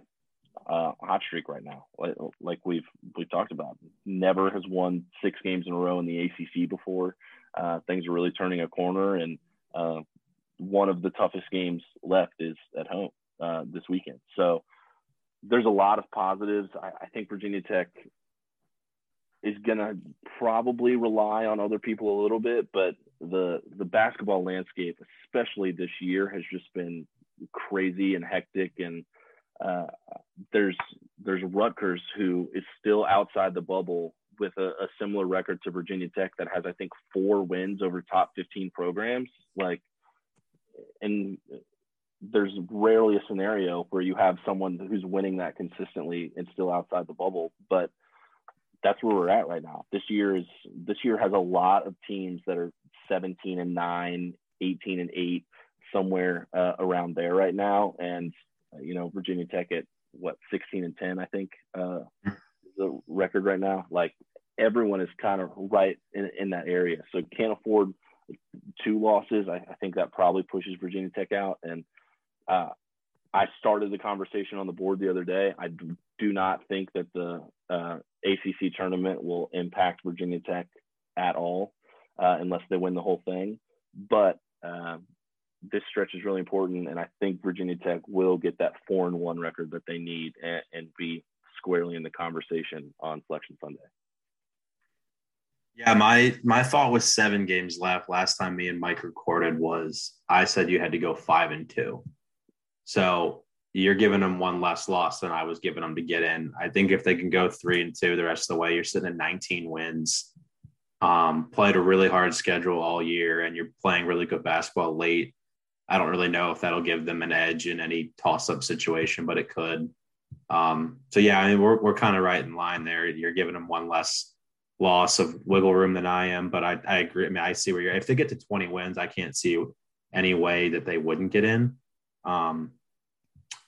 uh, hot streak right now, like, like, we've we've talked about. Never has won six games in a row in the ACC before. Uh, things are really turning a corner, and uh, one of the toughest games left is at home uh, this weekend. So there's a lot of positives. I, I think Virginia Tech is going to probably rely on other people a little bit, but the the basketball landscape, especially this year, has just been crazy and hectic and uh, there's there's Rutgers who is still outside the bubble with a, a, similar record to Virginia Tech that has I think four wins over top 15 programs like and there's rarely a scenario where you have someone who's winning that consistently and still outside the bubble. But that's where we're at right now. This year is this year has a lot of teams that are 17 and 9, 18 and 8, somewhere uh, around there right now. And uh, you know, Virginia Tech at what 16 and 10, I think, uh, the record right now. Like everyone is kind of right in, in that area, so can't afford two losses. I, I think that probably pushes Virginia Tech out. And uh, I started the conversation on the board the other day. I do not think that the uh, ACC tournament will impact Virginia Tech at all uh, unless they win the whole thing. But um, this stretch is really important, and I think Virginia Tech will get that four and one record that they need and, and be squarely in the conversation on Selection Sunday. Yeah, my my thought with seven games left last time me and Mike recorded was I said you had to go five and two. So you're giving them one less loss than I was giving them to get in. I think if they can go three and two the rest of the way, you're sitting at 19 wins. Um, played a really hard schedule all year, and you're playing really good basketball late. I don't really know if that'll give them an edge in any toss-up situation, but it could. Um, so yeah, I mean, we're we're kind of right in line there. You're giving them one less loss of wiggle room than I am, but I, I agree. I mean, I see where you're. If they get to 20 wins, I can't see any way that they wouldn't get in. Um,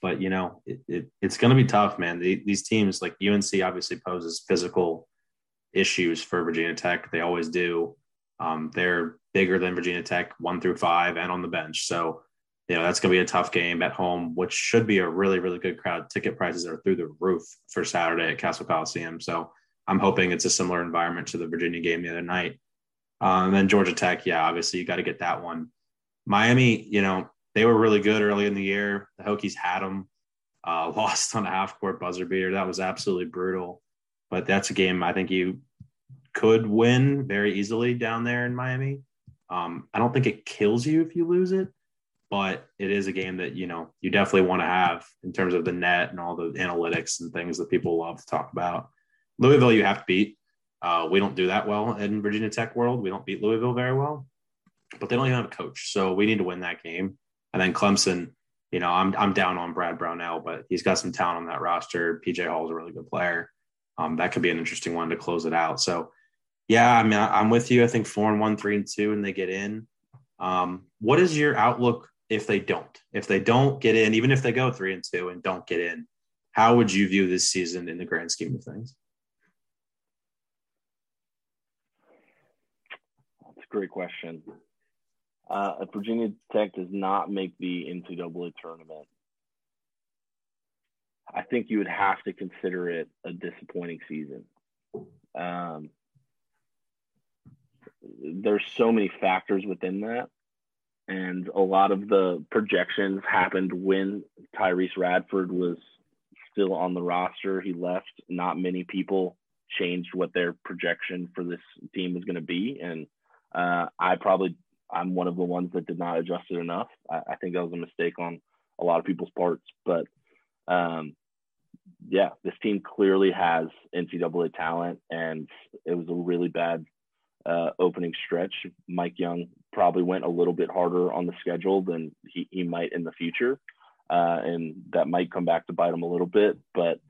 but you know, it, it, it's going to be tough, man. The, these teams like UNC obviously poses physical issues for Virginia Tech. They always do. Um, they're bigger than Virginia Tech, one through five, and on the bench. So, you know, that's going to be a tough game at home, which should be a really, really good crowd. Ticket prices are through the roof for Saturday at Cassell Coliseum. So, I'm hoping it's a similar environment to the Virginia game the other night. Um, and then Georgia Tech, yeah, obviously you got to get that one. Miami, you know, they were really good early in the year. The Hokies had them, uh, lost on a half court buzzer beater. That was absolutely brutal. But that's a game I think you could win very easily down there in Miami. Um, I don't think it kills you if you lose it, but it is a game that you know you definitely want to have in terms of the net and all the analytics and things that people love to talk about. Louisville, you have to beat. Uh, we don't do that well in Virginia Tech world. We don't beat Louisville very well, but they don't even have a coach, so we need to win that game. And then Clemson, you know, I'm I'm down on Brad Brownell, but he's got some talent on that roster. PJ Hall is a really good player. Um, that could be an interesting one to close it out. So, yeah, I mean, I'm with you. I think four and one, three and two, and they get in. Um, what is your outlook if they don't? If they don't get in, even if they go three and two and don't get in, how would you view this season in the grand scheme of things? That's a great question uh, Virginia Tech does not make the NCAA tournament, I think you would have to consider it a disappointing season. Um, there's so many factors within that. And a lot of the projections happened when Tyrece Radford was still on the roster. He left. Not many people changed what their projection for this team was going to be. And uh, I probably I'm one of the ones that did not adjust it enough. I, I think that was a mistake on a lot of people's parts. But um, yeah, this team clearly has NCAA talent, and it was a really bad uh, opening stretch. Mike Young probably went a little bit harder on the schedule than he, he might in the future, uh, and that might come back to bite him a little bit. But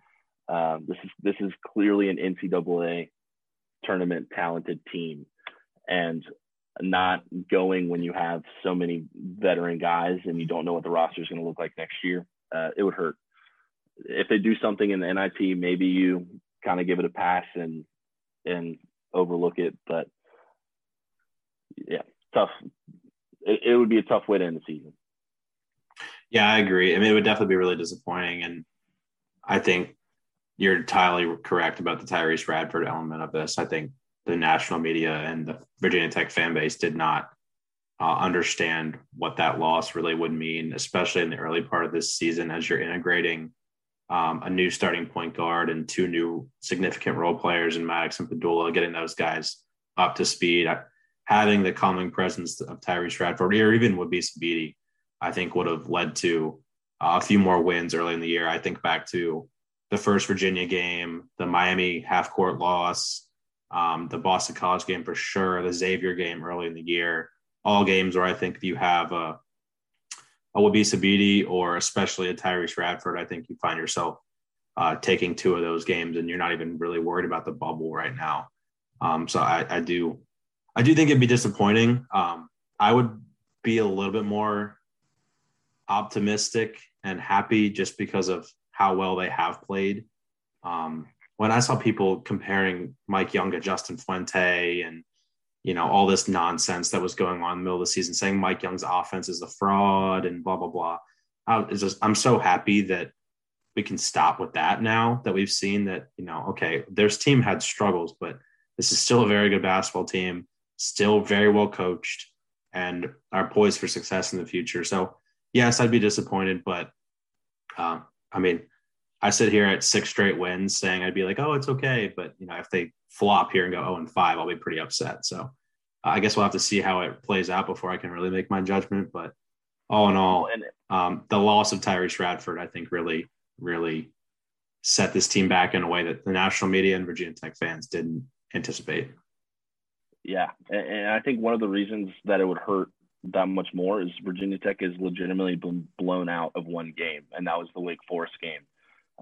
um, this is this is clearly an NCAA tournament talented team, and not going when you have so many veteran guys and you don't know what the roster is going to look like next year, uh, it would hurt. If they do something in the NIT, maybe you kind of give it a pass and and overlook it. But yeah, tough. It, it would be a tough way to end the season. Yeah, I agree. I mean, it would definitely be really disappointing, and I think you're entirely correct about the Tyrece Radford element of this. I think the national media and the Virginia Tech fan base did not uh, understand what that loss really would mean, especially in the early part of this season as you're integrating um, a new starting point guard and two new significant role players in Maddox and Pedulla, getting those guys up to speed. Having the calming presence of Tyrece Radford or even Wabissa Bede, I think would have led to uh, a few more wins early in the year. I think back to the first Virginia game, the Miami half court loss, um, the Boston College game for sure, the Xavier game early in the year, all games where I think if you have a a Wabissa Bede or especially a Tyrece Radford, I think you find yourself uh, taking two of those games and you're not even really worried about the bubble right now. Um, so I, I, do, I do think it'd be disappointing. Um, I would be a little bit more optimistic and happy just because of how well they have played. Um, when I saw people comparing Mike Young to Justin Fuente and you know all this nonsense that was going on in the middle of the season, saying Mike Young's offense is a fraud and blah blah blah. I just, I'm so happy that we can stop with that now that we've seen that you know okay, their team had struggles, but this is still a very good basketball team, still very well coached, and are poised for success in the future. So yes, I'd be disappointed, but um, I mean, I sit here at six straight wins saying I'd be like, oh, it's okay. But you know, if they flop here and go 0 and 5, I'll be pretty upset. So uh, I guess we'll have to see how it plays out before I can really make my judgment. But all in all, um, the loss of Tyrece Radford, I think, really, really set this team back in a way that the national media and Virginia Tech fans didn't anticipate. Yeah, and I think one of the reasons that it would hurt that much more is Virginia Tech is legitimately been blown out of one game, and that was the Wake Forest game.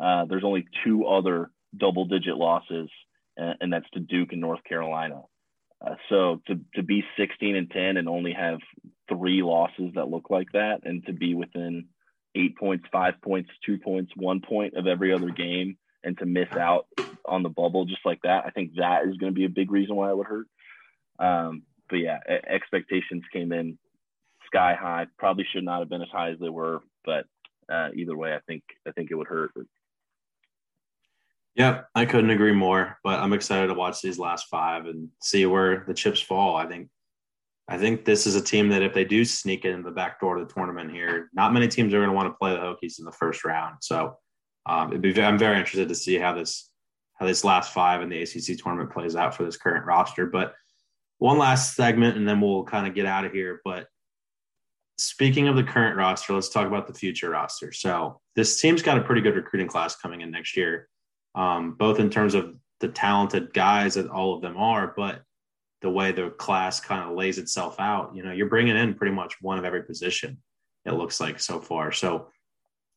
Uh, there's only two other double digit losses, and, and that's to Duke and North Carolina. Uh, so to, to be 16 and 10 and only have three losses that look like that, and to be within eight points, five points, two points, one point of every other game, and to miss out on the bubble just like that, I think that is going to be a big reason why it would hurt. Um, but yeah, expectations came in sky high. Probably should not have been as high as they were, but uh, either way, I think I think it would hurt. Yeah, I couldn't agree more. But I'm excited to watch these last five and see where the chips fall. I think I think this is a team that if they do sneak in the back door of the tournament here, not many teams are going to want to play the Hokies in the first round. So um, be, I'm very interested to see how this how this last five in the ACC tournament plays out for this current roster. But one last segment, and then we'll kind of get out of here. But speaking of the current roster, let's talk about the future roster. So this team's got a pretty good recruiting class coming in next year, um, both in terms of the talented guys that all of them are, but the way the class kind of lays itself out. You know, you're bringing in pretty much one of every position. It looks like so far. So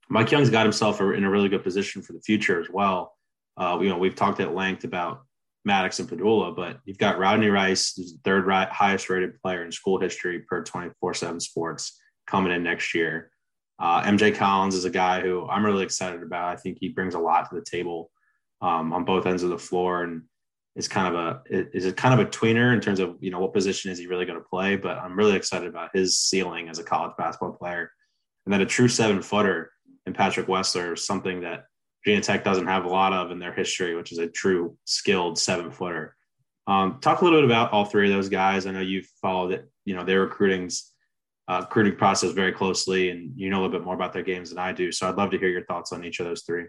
Mike Young's got himself in a really good position for the future as well. Uh, you know, we've talked at length about Maddox and Pedulla, but you've got Rodney Rice, who's the third highest rated player in school history per 24 7 sports, coming in next year. Uh, MJ Collins is a guy who I'm really excited about. I think he brings a lot to the table um, on both ends of the floor and is kind of a is it kind of a tweener in terms of you know what position is he really going to play. But I'm really excited about his ceiling as a college basketball player, and then a true seven footer in Patrick Wessler is something that Virginia Tech doesn't have a lot of in their history, which is a true skilled seven footer. Um, talk a little bit about all three of those guys. I know you've followed it, you know, their recruiting's uh, recruiting process very closely, and you know a little bit more about their games than I do. So I'd love to hear your thoughts on each of those three.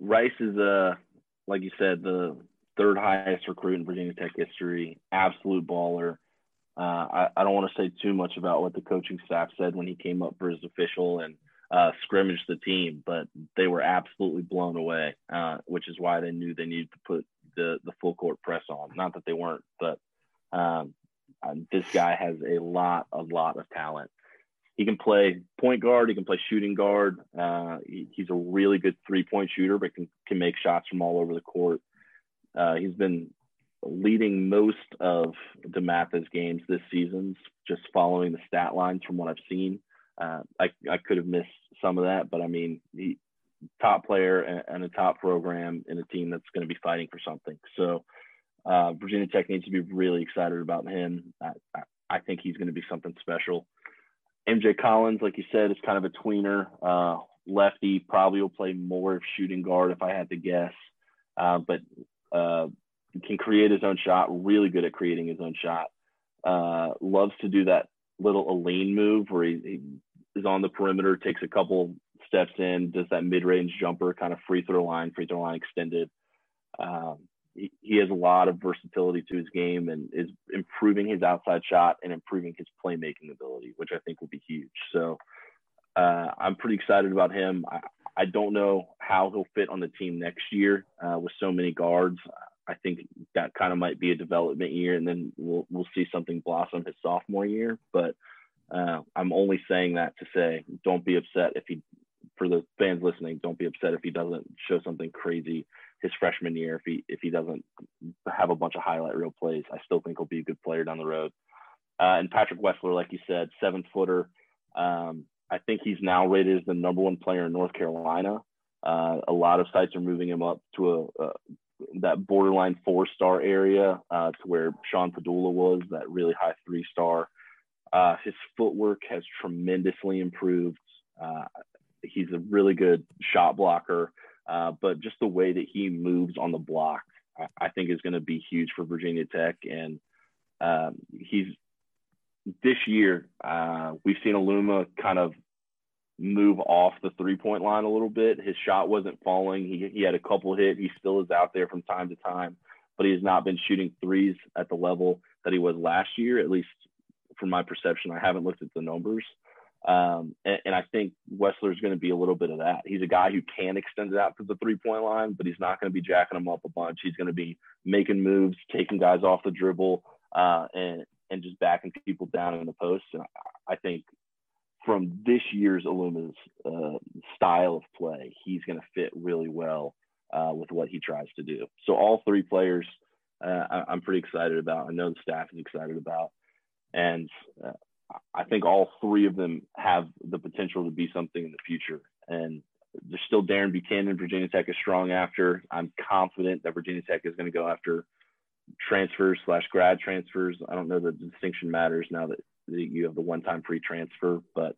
Rice is a, like you said, the third highest recruit in Virginia Tech history. Absolute baller. Uh, I, I, don't want to say too much about what the coaching staff said when he came up for his official and uh, scrimmage the team, but they were absolutely blown away, uh, which is why they knew they needed to put the the full court press on. Not that they weren't, but um, uh, this guy has a lot, a lot of talent. He can play point guard. He can play shooting guard. Uh, he, he's a really good three point shooter, but can can make shots from all over the court. Uh, he's been leading most of DeMatha's games this season, just following the stat lines from what I've seen. Uh, I, I could have missed some of that, but I mean, the top player and, a top program in a team that's going to be fighting for something. So uh, Virginia Tech needs to be really excited about him. I, I, think he's going to be something special. MJ Collins, like you said, is kind of a tweener. Uh, lefty probably will play more of shooting guard if I had to guess, uh, but uh, can create his own shot. Really good at creating his own shot. Uh, loves to do that little Alleyne move where he, he is on the perimeter, takes a couple steps in, does that mid-range jumper, kind of free throw line, free throw line extended. Um, he, he has a lot of versatility to his game and is improving his outside shot and improving his playmaking ability, which I think will be huge. So uh, I'm pretty excited about him. I, I, don't know how he'll fit on the team next year uh, with so many guards. I think that kind of might be a development year, and then we'll we'll see something blossom his sophomore year. But Uh, I'm only saying that to say don't be upset if he, for the fans listening, don't be upset if he doesn't show something crazy his freshman year. If he if he doesn't have a bunch of highlight reel plays, I still think he'll be a good player down the road. Uh, and Patrick Wessler, like you said, seven footer. Um, I think he's now rated as the number one player in North Carolina. Uh, a lot of sites are moving him up to a, a that borderline four star area uh, to where Sean Pedulla was, that really high three star. Uh, his footwork has tremendously improved. Uh, he's a really good shot blocker, uh, but just the way that he moves on the block, I, I think is going to be huge for Virginia Tech. And um, he's this year, uh, we've seen Aluma kind of move off the three point line a little bit. His shot wasn't falling. He, he had a couple hit. He still is out there from time to time, but he has not been shooting threes at the level that he was last year, at least from my perception. I haven't looked at the numbers. Um, and, and, I think Wessler is going to be a little bit of that. He's a guy who can extend it out to the three point line, but he's not going to be jacking them up a bunch. He's going to be making moves, taking guys off the dribble, uh, and, and just backing people down in the post. And I think from this year's Aluma's uh, style of play, he's going to fit really well uh, with what he tries to do. So all three players, uh, I, am pretty excited about. I know the staff is excited about, and uh, I think all three of them have the potential to be something in the future. And there's still Darren Buchanan. Virginia Tech is strong after. I'm confident that Virginia Tech is going to go after transfers slash grad transfers. I don't know that the distinction matters now that you have the one-time free transfer, but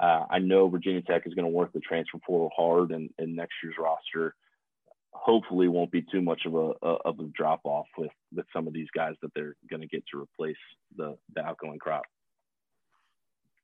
uh, I know Virginia Tech is going to work the transfer portal hard, and, and next year's roster hopefully won't be too much of a, a of a drop off with with some of these guys that they're going to get to replace the the outgoing crop.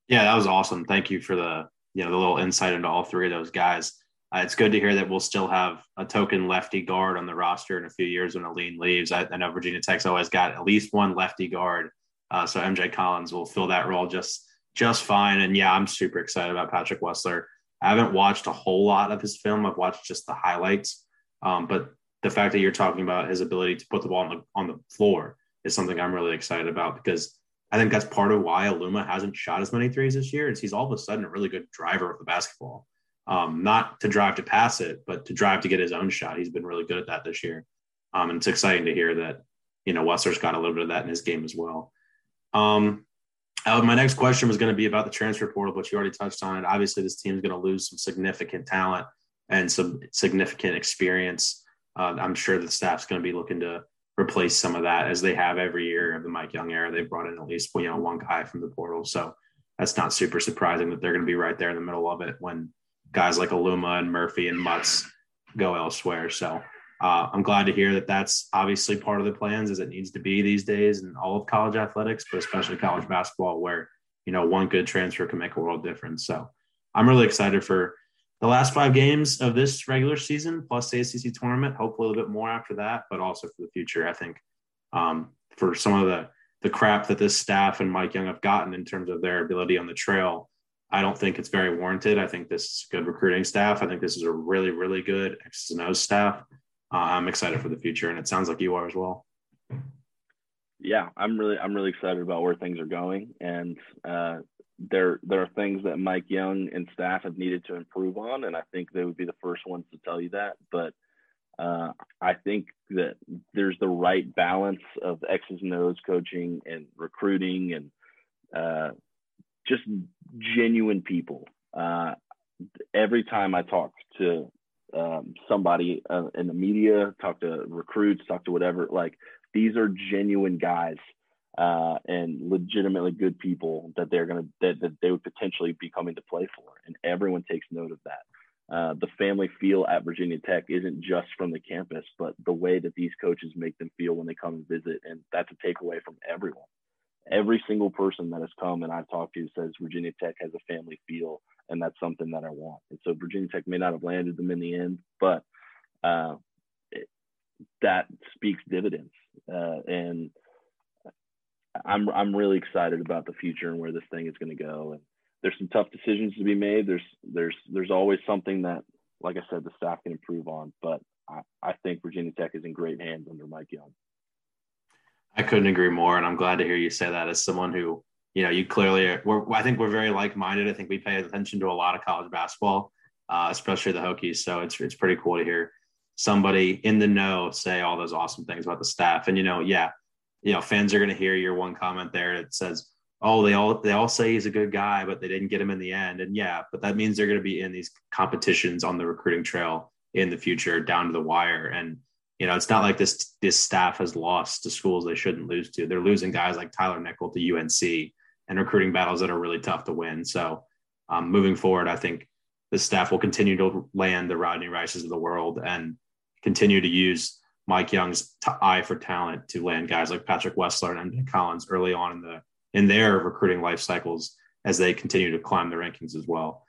Yeah, that was awesome. Thank you for the you know the little insight into all three of those guys. Uh, it's good to hear that we'll still have a token lefty guard on the roster in a few years when Alleyne leaves. I, I know Virginia Tech's always got at least one lefty guard, uh, so MJ Collins will fill that role just just fine. And yeah, I'm super excited about Patrick Wessler. I haven't watched a whole lot of his film. I've watched just the highlights, um, but the fact that you're talking about his ability to put the ball on the on the floor is something I'm really excited about because I think that's part of why Aluma hasn't shot as many threes this year. Is he's all of a sudden a really good driver of the basketball, um, not to drive to pass it, but to drive to get his own shot. He's been really good at that this year, um, and it's exciting to hear that you know Wessler's got a little bit of that in his game as well. Um, uh, my next question was going to be about the transfer portal, but you already touched on it. Obviously, this team is going to lose some significant talent and some significant experience. Uh, I'm sure the staff's going to be looking to replace some of that as they have every year of the Mike Young era. They've brought in at least you know one guy from the portal, so that's not super surprising that they're going to be right there in the middle of it when guys like Aluma and Murphy and Mutts go elsewhere. So uh, I'm glad to hear that that's obviously part of the plans as it needs to be these days in all of college athletics, but especially college basketball, where you know one good transfer can make a world difference. So I'm really excited for the last five games of this regular season plus the ACC tournament. Hopefully, a little bit more after that, but also for the future. I think um, for some of the the crap that this staff and Mike Young have gotten in terms of their ability on the trail, I don't think it's very warranted. I think this is good recruiting staff. I think this is a really, really good X's and O's staff. Uh, I'm excited for the future, and it sounds like you are as well. Yeah, I'm really, I'm really excited about where things are going, and uh, there there are things that Mike Young and staff have needed to improve on, and I think they would be the first ones to tell you that. But uh, I think that there's the right balance of X's and O's coaching and recruiting and uh, just genuine people. Uh, every time I talk to um, somebody uh, in the media, talk to recruits, talk to whatever, like these are genuine guys uh, and legitimately good people that they're going to that, that they would potentially be coming to play for. And everyone takes note of that. Uh, the family feel at virginia tech isn't just from the campus but the way that these coaches make them feel when they come and visit. And that's a takeaway from everyone. Every single person that has come and i've talked to says virginia tech has a family feel and that's something that i want. And so virginia tech may not have landed them in the end but uh, it, that speaks dividends. Uh, and I'm I'm really excited about the future and where this thing is going to go. And there's some tough decisions to be made. There's there's there's always something that, like I said, the staff can improve on. But I, I think Virginia Tech is in great hands under Mike Young. I couldn't agree more, and I'm glad to hear you say that as someone who you know, you clearly, we're, I think we're very like-minded. I think we pay attention to a lot of college basketball, uh, especially the Hokies. So it's, it's pretty cool to hear somebody in the know say all those awesome things about the staff. And, you know, yeah, you know, fans are going to hear your one comment there that says, oh, they all, they all say he's a good guy, but they didn't get him in the end. And yeah, but that means they're going to be in these competitions on the recruiting trail in the future down to the wire. And, you know, it's not like this, this staff has lost to schools they shouldn't lose to. They're losing guys like Tyler Nickel to UNC and recruiting battles that are really tough to win. So um, moving forward, I think the staff will continue to land the Rodney Rices of the world and continue to use Mike Young's t- eye for talent to land guys like Patrick Wessler and MJ Collins early on in the in their recruiting life cycles as they continue to climb the rankings as well.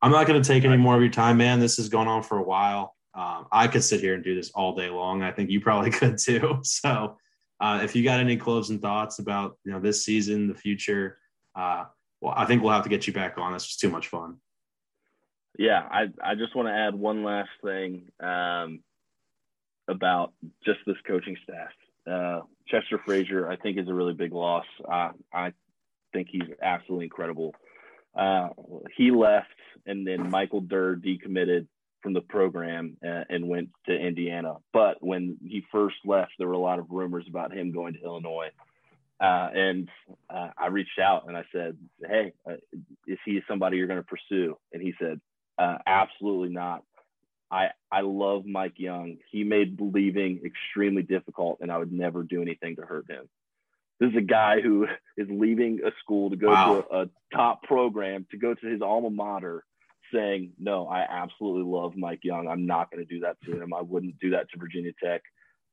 I'm not going to take any more of your time, man. This has gone on for a while. Um, I could sit here and do this all day long. I think you probably could too. So uh, if you got any closing thoughts about you know this season, the future, uh, well, I think we'll have to get you back on. This was too much fun. Yeah, I I just want to add one last thing um, about just this coaching staff. Uh, Chester Frazier, I think, is a really big loss. Uh, I think he's absolutely incredible. Uh, he left, and then Michael Durr decommitted from the program uh, and went to Indiana. But when he first left, there were a lot of rumors about him going to Illinois. Uh, and uh, I reached out and I said, Hey, uh, is he somebody you're going to pursue? And he said, uh, Absolutely not. I, I love Mike Young. He made leaving extremely difficult, and I would never do anything to hurt him. This is a guy who is leaving a school to go wow. to a, a top program, to go to his alma mater, saying, no, I absolutely love Mike Young. I'm not going to do that to him. I wouldn't do that to Virginia Tech.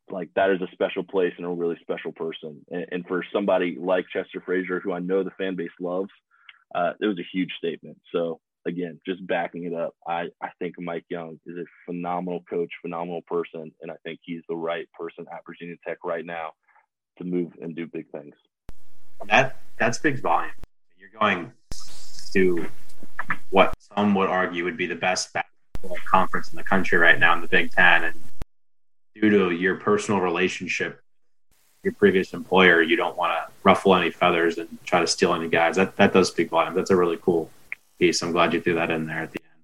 Like that is a special place and a really special person. And, and for somebody like Chester Frazier, who I know the fan base loves, uh, it was a huge statement. So again, just backing it up, I, I think Mike Young is a phenomenal coach, phenomenal person, and I think he's the right person at Virginia Tech right now to move and do big things. That that speaks volume. You're going to what some would argue would be the best basketball conference in the country right now in the Big Ten. And due to your personal relationship, your previous employer, you don't want to ruffle any feathers and try to steal any guys. That that does speak volumes. That's a really cool piece. I'm glad you threw that in there at the end.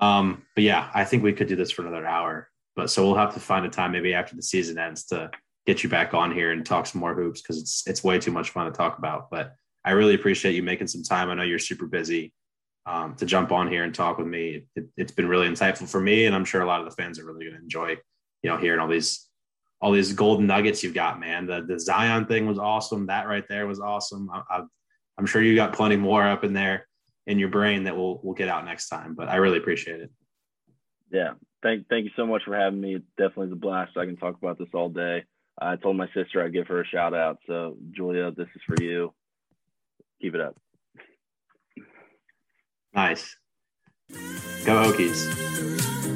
Um, but yeah, I think we could do this for another hour. But so we'll have to find a time maybe after the season ends to get you back on here and talk some more hoops because it's it's way too much fun to talk about. But I really appreciate you making some time. I know you're super busy um, to jump on here and talk with me. It, has been really insightful for me, and I'm sure a lot of the fans are really going to enjoy, you know, hearing all these all these golden nuggets you've got, man. The the Zion thing was awesome. That right there was awesome. I, am sure you got plenty more up in there in your brain that we'll we'll get out next time. But I really appreciate it. Yeah, thank thank you so much for having me. It definitely is a blast. I can talk about this all day. I told my sister I'd give her a shout out. So Julia, this is for you. Keep it up. Nice. Go Hokies.